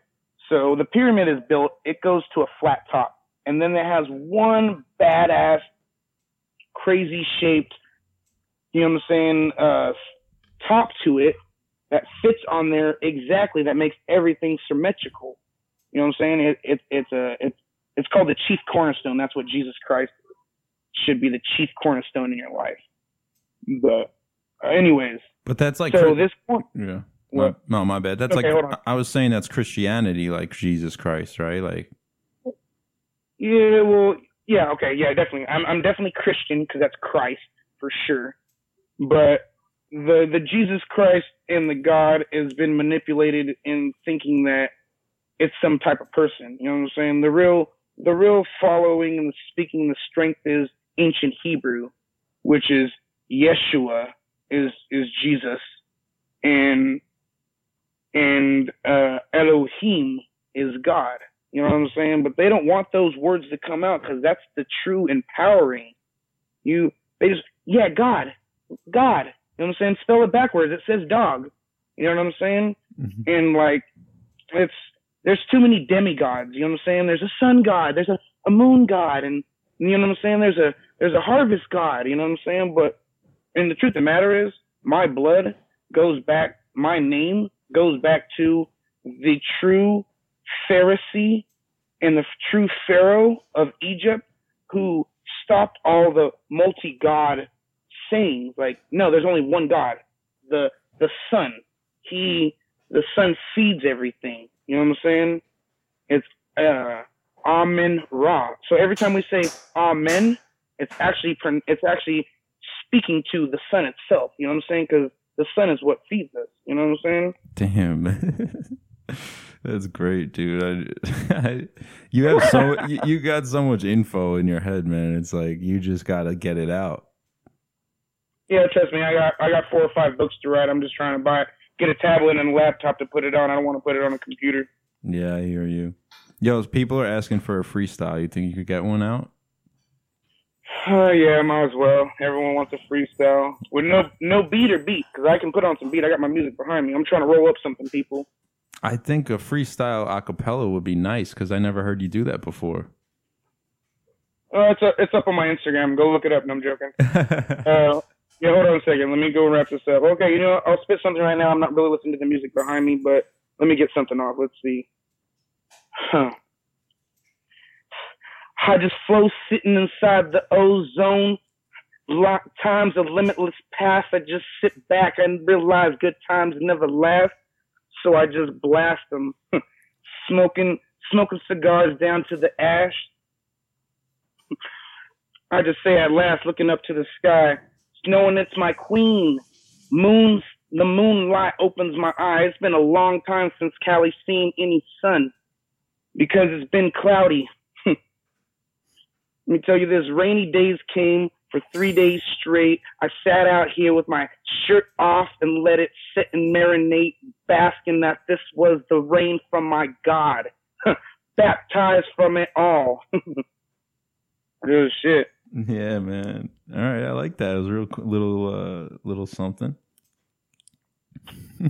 So the pyramid is built, it goes to a flat top. And then it has one badass, crazy shaped, you know what I'm saying, uh, top to it that fits on there exactly, that makes everything symmetrical. You know what I'm saying? It, it, it's a, it's, it's called the chief cornerstone. That's what Jesus Christ should be the chief cornerstone in your life. But, uh, anyways, But that's like so Chri- this point, yeah. What? No, my bad. That's Okay, like I was saying that's Christianity, like Jesus Christ, right? Like Yeah, well, yeah, okay, yeah, definitely. I'm I'm definitely Christian because that's Christ for sure. But the the Jesus Christ and the God has been manipulated in thinking that it's some type of person. You know what I'm saying? The real the real following and speaking the strength is ancient Hebrew, which is Yeshua is is Jesus, and and uh, Elohim is God. You know what I'm saying? But they don't want those words to come out because that's the true empowering. You, they just, yeah, God, God. You know what I'm saying? Spell it backwards. It says dog. You know what I'm saying? Mm-hmm. And like, it's, there's too many demigods. You know what I'm saying? There's a sun god. There's a, a moon god. And you know what I'm saying? There's a, there's a harvest god. You know what I'm saying? But, and the truth of the matter is, my blood goes back, my name goes back to the true Pharisee and the true Pharaoh of Egypt who stopped all the multi God sayings. Like, no, there's only one God. The the sun. He the sun feeds everything. You know what I'm saying? It's uh Amen Ra. So every time we say Amen, it's actually it's actually speaking to the sun itself. You know what I'm saying? Because the sun is what feeds us. You know what I'm saying? Damn. [laughs] That's great, dude. I, [laughs] I, you have so [laughs] you, you got so much info in your head, man. It's like you just got to get it out. Yeah, trust me, I got I got four or five books to write. I'm just trying to buy get a tablet and a laptop to put it on. I don't want to put it on a computer. Yeah, I hear you. Yo, people are asking for a freestyle. You think you could get one out? Uh, yeah, might as well. Everyone wants a freestyle with no no beat or beat because I can put on some beat. I got my music behind me. I'm trying to roll up something, people. I think a freestyle acapella would be nice because I never heard you do that before. Uh, it's up, it's up on my Instagram. Go look it up. And I'm joking. [laughs] Uh, yeah, hold on a second. Let me go wrap this up. Okay, you know, what? I'll spit something right now. I'm not really listening to the music behind me, but let me get something off. Let's see. Huh. I just flow sitting inside the ozone. Lo- times of limitless past. I just sit back and realize good times never last. So I just blast them. [laughs] smoking, smoking cigars down to the ash. I just say at last, looking up to the sky, knowing it's my queen. Moons, the moonlight opens my eyes. It's been a long time since Cali seen any sun because it's been cloudy. [laughs] Let me tell you this: rainy days came for three days straight. I sat out here with my shirt off and let it sit and marinate, basking that this was the rain from my God, [laughs] baptized from it all. [laughs] Good shit. yeah, man. All right, I like that. It was a real little, uh, little something. [laughs]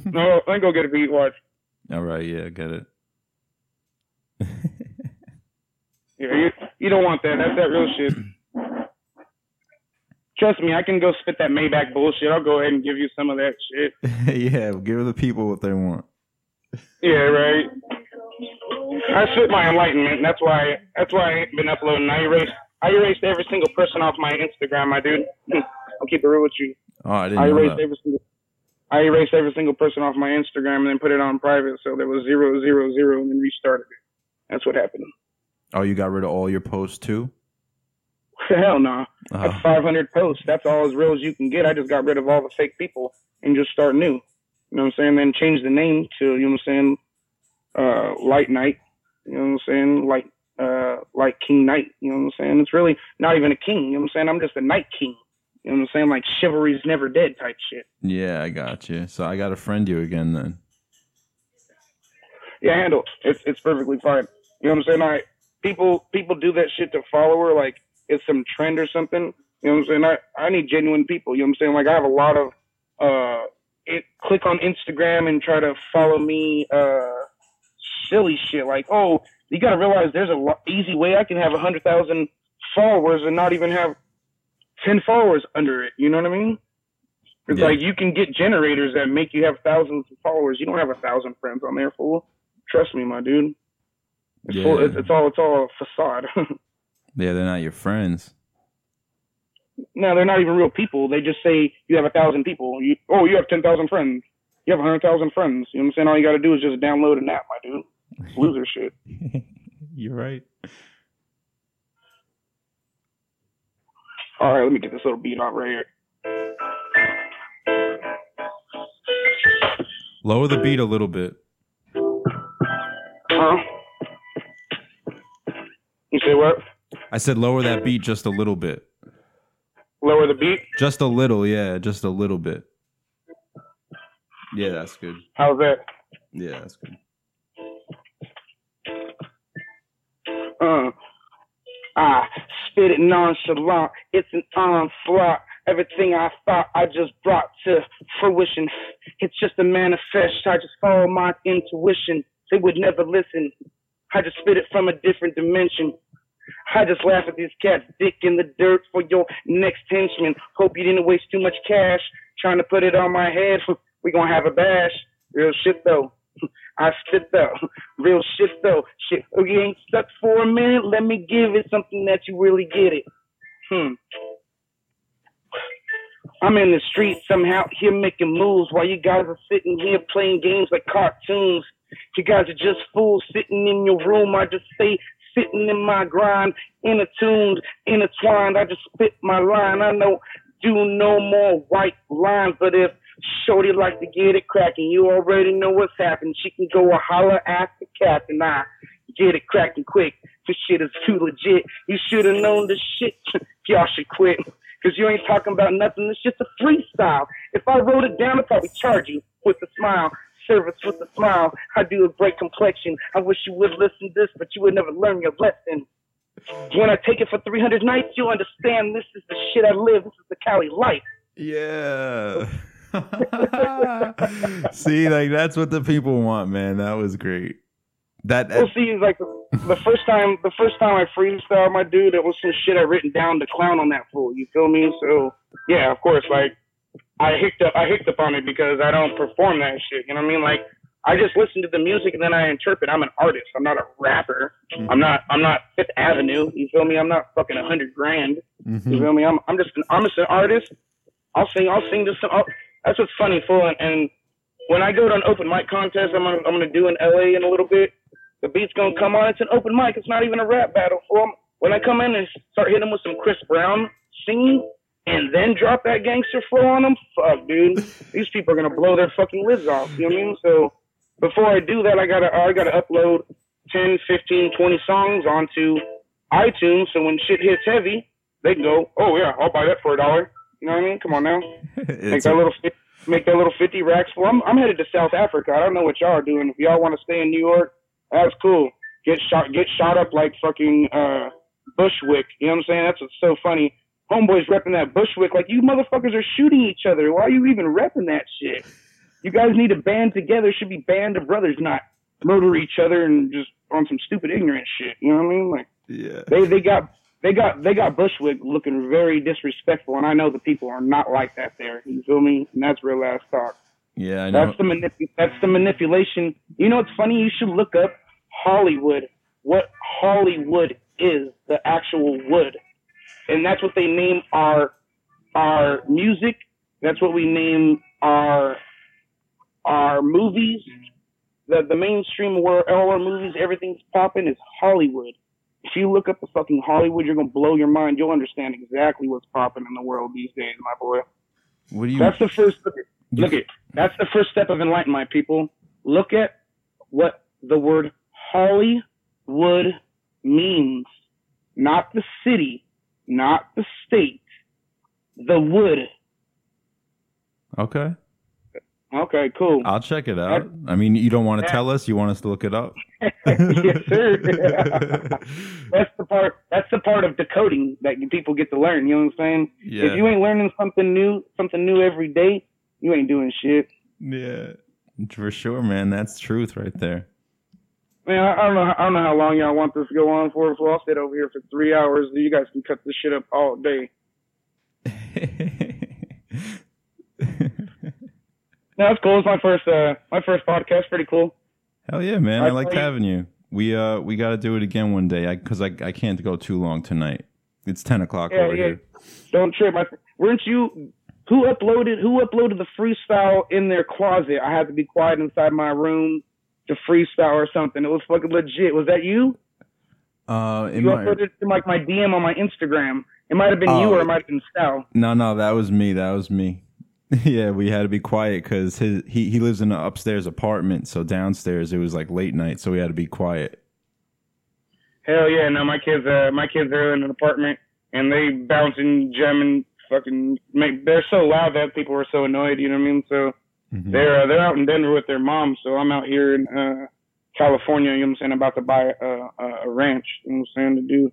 No, let me go get a beat. Watch. All right, yeah, I get it. Yeah, you, you don't want that. That's that real shit. [clears throat] Trust me, I can go spit that Maybach bullshit. I'll go ahead and give you some of that shit. [laughs] yeah, give the people what they want. Yeah, right. I spit my enlightenment. That's why. That's why I ain't been uploading. I erased. I erased every single person off my Instagram, my dude. [laughs] I'll keep it real with you. Oh, I didn't I erased every single. I erased every single person off my Instagram and then put it on private, so there was zero, zero, zero, and then restarted it. That's what happened. Oh, you got rid of all your posts too? [laughs] Hell no. That's Oh, 500 posts. That's all as real as you can get. I just got rid of all the fake people and just start new. You know what I'm saying? Then change the name to, you know what I'm saying, uh, Light Knight. You know what I'm saying? Like, uh, like King Knight. You know what I'm saying? It's really not even a king. You know what I'm saying? I'm just a Night King. You know what I'm saying? Like chivalry's never dead type shit. yeah, I got you. So I got to friend you again then. Yeah, handle. It's it's perfectly fine. You know what I'm saying? I people people do that shit to follower like it's some trend or something. You know what I'm saying? I I need genuine people. You know what I'm saying? Like I have a lot of uh it click on Instagram and try to follow me uh silly shit like oh you got to realize there's a lo- easy way I can have a hundred thousand followers and not even have ten followers under it. You know what I mean? It's Yeah. like you can get generators that make you have thousands of followers. You don't have a thousand friends on there, fool. Trust me, my dude. It's, Yeah. full, it's, it's all it's all a facade. [laughs] Yeah, they're not your friends. no, they're not even real people. They just say you have a thousand people. You, oh, you have ten thousand friends. You have a hundred thousand friends. You know what I'm saying? All you got to do is just download an app, my dude. It's loser shit. [laughs] You're right. All right, let me get this little beat off right here. Lower the beat a little bit. Huh? You say what? I said lower that beat just a little bit. Lower the beat. Just a little, yeah, just a little bit. Yeah, that's good. How's that? Yeah, that's good. Uh, I spit it nonchalant. It's an onslaught. Everything I thought I just brought to fruition. It's just a manifest. I just follow my intuition. They would never listen. I just spit it from a different dimension. I just laugh at these cats, dick in the dirt for your next henchman. Hope you didn't waste too much cash trying to put it on my head. [laughs] We gonna have a bash. Real shit though. [laughs] I spit though. [laughs] Real shit though. Shit. Oh, you ain't stuck for a minute. Let me give it something that you really get it. Hmm. I'm in the street somehow here making moves while you guys are sitting here playing games like cartoons. You guys are just fools sitting in your room. I just stay sitting in my grind, intertuned, intertwined. I just spit my line. I know do no more white lines, but if Shorty like to get it cracking, you already know what's happening. She can go a holler at the captain. I get it cracking quick. This shit is too legit. You should have known this shit. [laughs] Y'all should quit. Cause you ain't talking about nothing. It's just a freestyle. If I wrote it down, I'd probably charge you with a smile. Service with a smile. I do a great complexion. I wish you would listen to this, but you would never learn your lesson. When I take it for 300 nights, you'll understand this is the shit I live. This is the Cali life. Yeah. [laughs] See, like that's what the people want, man. That was great. That, Well, see, like the, the first time, the first time I freestyled my dude, it was some shit I written down to clown on that fool. You feel me? So yeah, of course, like I hicked up, I hicked up on it because I don't perform that shit. You know what I mean? Like I just listen to the music and then I interpret. I'm an artist. I'm not a rapper. I'm not. I'm not Fifth Avenue. You feel me? I'm not fucking a hundred grand. You Mhm. feel me? I'm I'm just an I'm just an artist. I'll sing I'll sing just some. I'll, that's what's funny, fool. And, and when I go to an open mic contest, I'm gonna I'm gonna do in LA in a little bit. The beat's gonna come on. It's an open mic. It's not even a rap battle. Fool. When I come in and start hitting them with some Chris Brown singing, and then drop that gangster flow on them, fuck, dude. These people are gonna blow their fucking lids off. You know what I mean? So before I do that, I gotta I gotta upload 10, 15, 20 songs onto iTunes. So when shit hits heavy, they can go, oh yeah, I'll buy that for a dollar. You know what I mean? Come on now, [laughs] make that little make that little 50 racks. Well, I'm I'm headed to South Africa. I don't know what y'all are doing. If y'all want to stay in New York, that's cool. Get shot get shot up like fucking uh Bushwick. You know what I'm saying? That's what's so funny. Homeboys repping that Bushwick like you motherfuckers are shooting each other. Why are you even repping that shit? You guys need to band together. Should be band of brothers, not murder each other and just on some stupid ignorant shit. You know what I mean? Like yeah. they they got they got they got Bushwick looking very disrespectful, and I know the people are not like that there. You feel me? And that's real ass talk. Yeah, I know. That's the manip- that's the manipulation. You know what's funny? You should look up Hollywood. What Hollywood is the actual wood. And that's what they name our our music. That's what we name our our movies. The the mainstream where all our movies, everything's popping is Hollywood. If you look up the fucking Hollywood, you're gonna blow your mind. You'll understand exactly what's popping in the world these days, my boy. What do you? That's the first look. At, look at that's the first step of enlightenment, people. Look at what the word Hollywood means, not the city, not the state, the wood. okay, Okay, cool. I'll check it out. I mean, you don't want to tell us. You want us to look it up. [laughs] yes, sir. [laughs] that's the part. That's the part of decoding that people get to learn. You know what I'm saying? Yeah. If you ain't learning something new, something new every day, you ain't doing shit. Yeah, for sure, man. That's truth right there. Man, I, I don't know. I don't know how long y'all want this to go on for. So I'll sit over here for three hours. You guys can cut this shit up all day. [laughs] No, it's cool. It's my first. Uh, my first podcast. Pretty cool. Hell yeah, man! I I liked having you. We uh we got to do it again one day. I because I I can't go too long tonight. It's ten o'clock Yeah, over yeah. here. Don't trip. I, weren't you? Who uploaded? Who uploaded the freestyle in their closet? I had to be quiet inside my room to freestyle or something. It was fucking legit. Was that you? Uh, in You my uploaded it to like my DM on my Instagram. It might have been you Oh. or it might have been Sal. no no that was me. That was me. [laughs] yeah, we had to be quiet because his he he lives in an upstairs apartment, so downstairs it was like late night, so we had to be quiet. Hell yeah! No, my kids. Uh, my kids are in an apartment and they bounce bouncing, jamming, fucking. Make, they're so loud that people are so annoyed. You know what I mean? So. Mhm. They're uh, they're out in Denver with their mom, so I'm out here in uh, California. You know what I'm saying? About to buy a, a, a ranch. You know what I'm saying? To do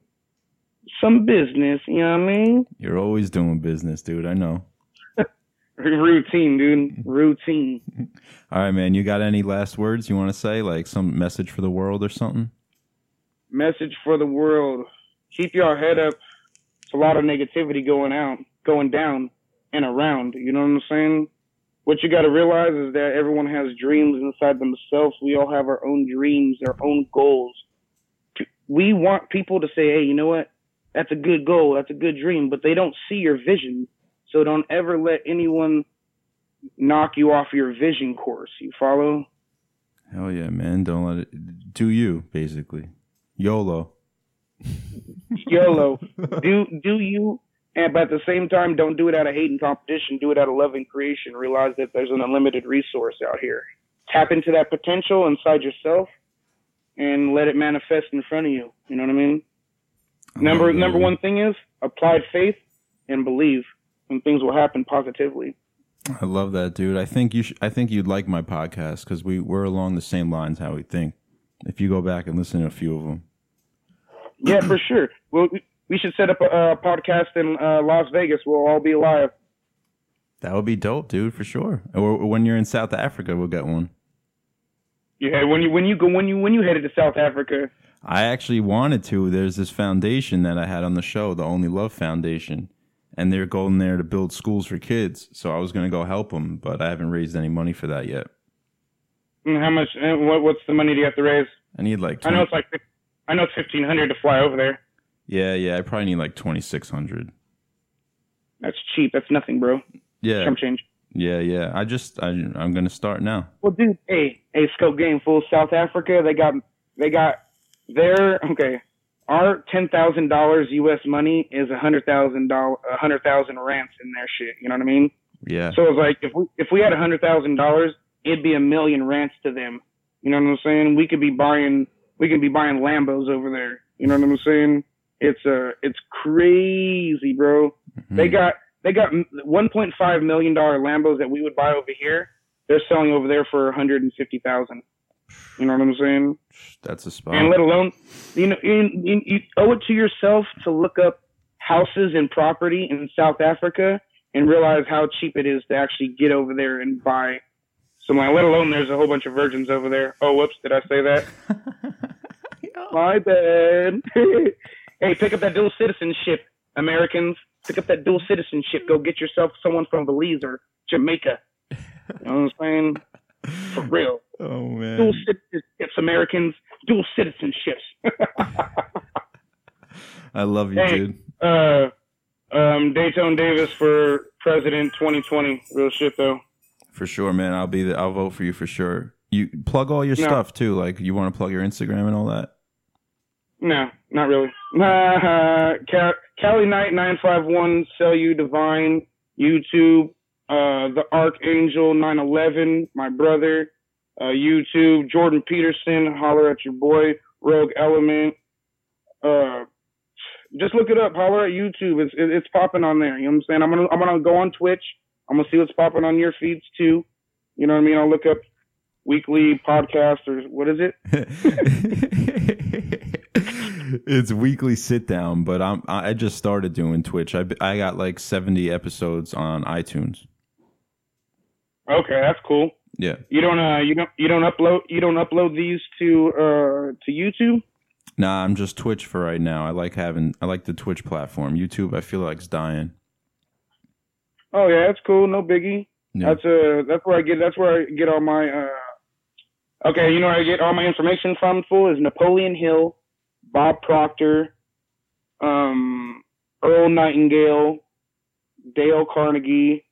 some business. You know what I mean? You're always doing business, dude. I know. [laughs] Routine, dude. Routine. [laughs] All right, man. You got any last words you want to say, like some message for the world or something? Message for the world: Keep your head up. It's a lot of negativity going out, going down, and around. You know what I'm saying? What you got to realize is that everyone has dreams inside themselves. We all have our own dreams, our own goals. We want people to say, "Hey, you know what? That's a good goal. That's a good dream," but they don't see your vision. So don't ever let anyone knock you off your vision course. You follow? Hell yeah, man. Don't let it do you, basically. YOLO. YOLO. [laughs] do do you and but at the same time don't do it out of hate and competition, do it out of love and creation. Realize that there's an unlimited resource out here. Tap into that potential inside yourself and let it manifest in front of you. You know what I mean? Number number one thing is applied faith and believe and things will happen positively. I love that, dude. I think you. Sh- I think you'd like my podcast because we we're along the same lines how we think. If you go back and listen to a few of them, Yeah, for sure. Well, we, should set up a, a podcast in uh, Las Vegas. We'll all be live. that would be dope, dude, for sure. Or when you're in South Africa, we'll get one. Yeah, when you when you go when you when you headed to South Africa, I actually wanted to. There's this foundation that I had on the show, the Only Love Foundation, and they're going there to build schools for kids. So I was gonna go help them, but I haven't raised any money for that yet. Mm, How much? What, what's the money do you have to raise? I need like. 20, I know it's like, I know it's fifteen hundred to fly over there. Yeah, yeah. I probably need like twenty six hundred. That's cheap. That's nothing, bro. Yeah, Chump change. yeah, yeah. I just I, I'm gonna start now. Well, dude, hey, hey, scope game full South Africa. They got, they got their okay. Our ten thousand dollars U.S. money is a hundred thousand dollar, a hundred thousand rands in their shit. You know what I mean? Yeah, So it's like if we if we had a hundred thousand dollars, it'd be a million rands to them. You know what I'm saying? We could be buying we could be buying Lambos over there. You know what I'm saying? It's uh it's crazy, bro. They got they got 1.5 million dollar Lambos that we would buy over here. They're selling over there for 150,000. You know what I'm saying? that's a spot. And let alone, you know, you, you, you owe it to yourself to look up houses and property in South Africa and realize how cheap it is to actually get over there and buy some land. Let alone, there's a whole bunch of virgins over there. Oh, whoops, did I say that? [laughs] My bad. [laughs] hey, pick up that dual citizenship, Americans. Pick up that dual citizenship. Go get yourself someone from Belize or Jamaica. You know what I'm saying? For real oh man, dual citizenships, Americans, dual citizenships. [laughs] I love you, Hey. dude. uh, Um, Dayton Davis for president 2020. Real shit though. For sure, man. I'll be. The, I'll vote for you for sure. You plug all your No. stuff too. Like you want to plug your Instagram and all that. No, not really. Uh, [laughs] Cal- Caliknight 951, Sell You Divine, YouTube, uh, The Archangel 911, my brother, uh, YouTube, Jordan Peterson, Holler at Your Boy, Rogue Element. Uh, just look it up. Holler at YouTube. It's it, it's popping on there. You know what I'm saying? I'm gonna I'm gonna go on Twitch. I'm gonna see what's popping on your feeds too. You know what I mean? I'll look up weekly podcast or what is it? [laughs] [laughs] it's weekly sit down, but I'm I just started doing Twitch. I I got like 70 episodes on iTunes. Okay, that's cool. Yeah. You don't uh you don't you don't upload you don't upload these to uh to YouTube? Nah, I'm just Twitch for right now. I like having I like the Twitch platform. YouTube I feel like it's dying. Oh yeah, that's cool. No biggie. Yeah. That's uh that's where I get that's where I get all my uh Okay, you know where I get all my information from full is Napoleon Hill, Bob Proctor, um Earl Nightingale, Dale Carnegie,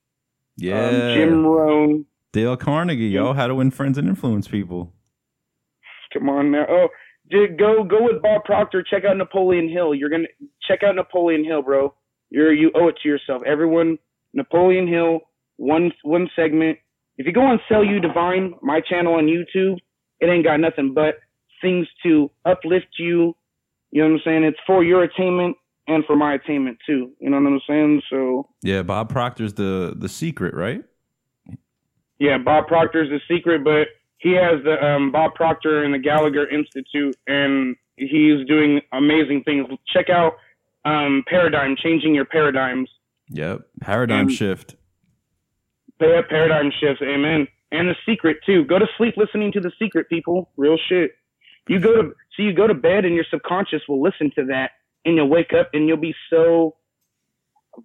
yeah. um, Jim Rohn. Dale Carnegie, yo, how to win friends and influence people. Come on now. Oh, dude, go go with Bob Proctor. Check out Napoleon Hill. You're gonna check out Napoleon Hill, bro. You're you owe it to yourself. Everyone, Napoleon Hill, one one segment. If you go on Sell You Divine, my channel on YouTube, it ain't got nothing but things to uplift you. You know what I'm saying? It's for your attainment and for my attainment too. You know what I'm saying? So Yeah, Bob Proctor's the the secret, right? Yeah, Bob Proctor's the secret, but he has the um, Bob Proctor and the Gallagher Institute, and he's doing amazing things. Check out um, Paradigm, changing your paradigms. Yep. Paradigm And- shift. Pay up paradigm shifts, amen. And the secret too. Go to sleep listening to the secret, people. Real shit. You go to so you go to bed and your subconscious will listen to that, and you'll wake up and you'll be so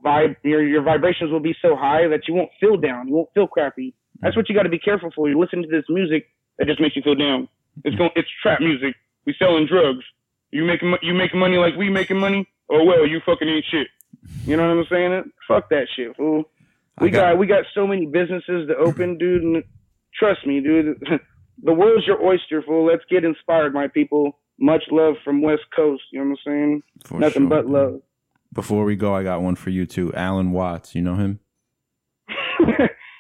vibe your your vibrations will be so high that you won't feel down. You won't feel crappy. That's what you got to be careful for. You listen to this music that just makes you feel down. It's going. It's trap music. We selling drugs. You making you making money like we making money. Oh well, you fucking ain't shit. You know what I'm saying? Fuck that shit, fool. We got- got, we got so many businesses to open, dude. And trust me, dude. [laughs] The world's your oyster, fool. Let's get inspired, my people. Much love from West Coast. You know what I'm saying? For Nothing sure. but love. Before we go, I got one for you too. Alan Watts, you know him? [laughs]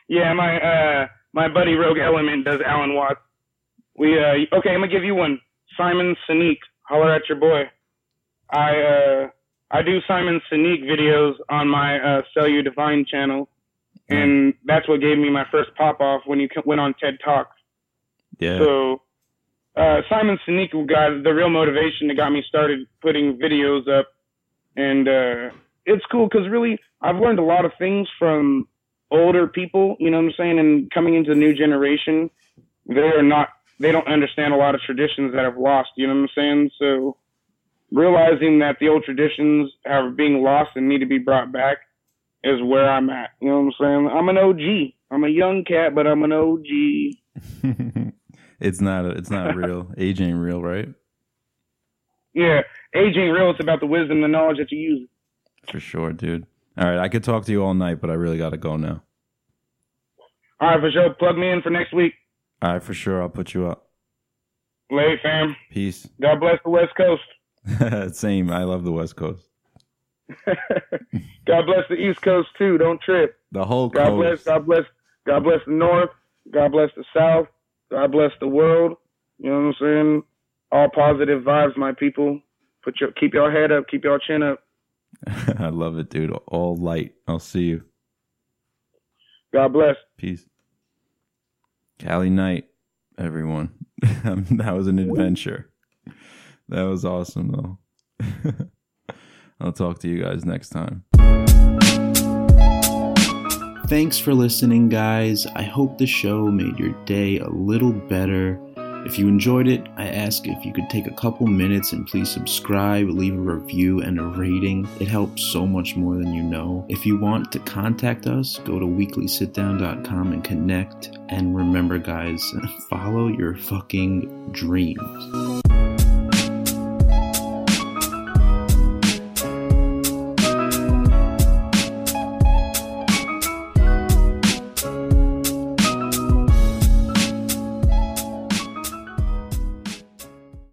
yeah, my uh my buddy Rogue Element does Alan Watts. We uh okay, I'm gonna give you one. Simon Sinek, holler at your boy. I uh I do Simon Sinek videos on my uh Sell You Divine channel, and that's what gave me my first pop off when you went on TED Talks. Yeah. So uh, Simon Sinek got the real motivation that got me started putting videos up, and uh, it's cool because really I've learned a lot of things from older people. You know what I'm saying? And coming into the new generation, they're not they don't understand a lot of traditions that have lost. You know what I'm saying? So realizing that the old traditions are being lost and need to be brought back is where I'm at. You know what I'm saying? I'm an OG. I'm a young cat, but I'm an OG. [laughs] it's not it's not real. [laughs] Age ain't real, right? Yeah, age ain't real. It's about the wisdom, the knowledge that you use. For sure, dude. All right, I could talk to you all night, but I really got to go now. All right, for sure. Plug me in for next week. All right, for sure. I'll put you up. Late, fam. Peace. God bless the West Coast. [laughs] Same. I love the West Coast. [laughs] God bless the East Coast too. Don't trip. The whole God coast. bless. God bless. God bless the North. God bless the South. God bless the world. You know what I'm saying? All positive vibes, my people. Put your keep your head up. Keep your chin up. [laughs] I love it, dude. All light. I'll see you. God bless. Peace. Cali night, everyone. [laughs] Um, that was an adventure. That was awesome, though. [laughs] I'll talk to you guys next time. Thanks for listening, guys. I hope the show made your day a little better. If you enjoyed it, I ask if you could take a couple minutes and please subscribe, leave a review, and a rating. It helps so much more than you know. If you want to contact us, go to weeklysitdown.com and connect. And remember, guys, [laughs] follow your fucking dreams.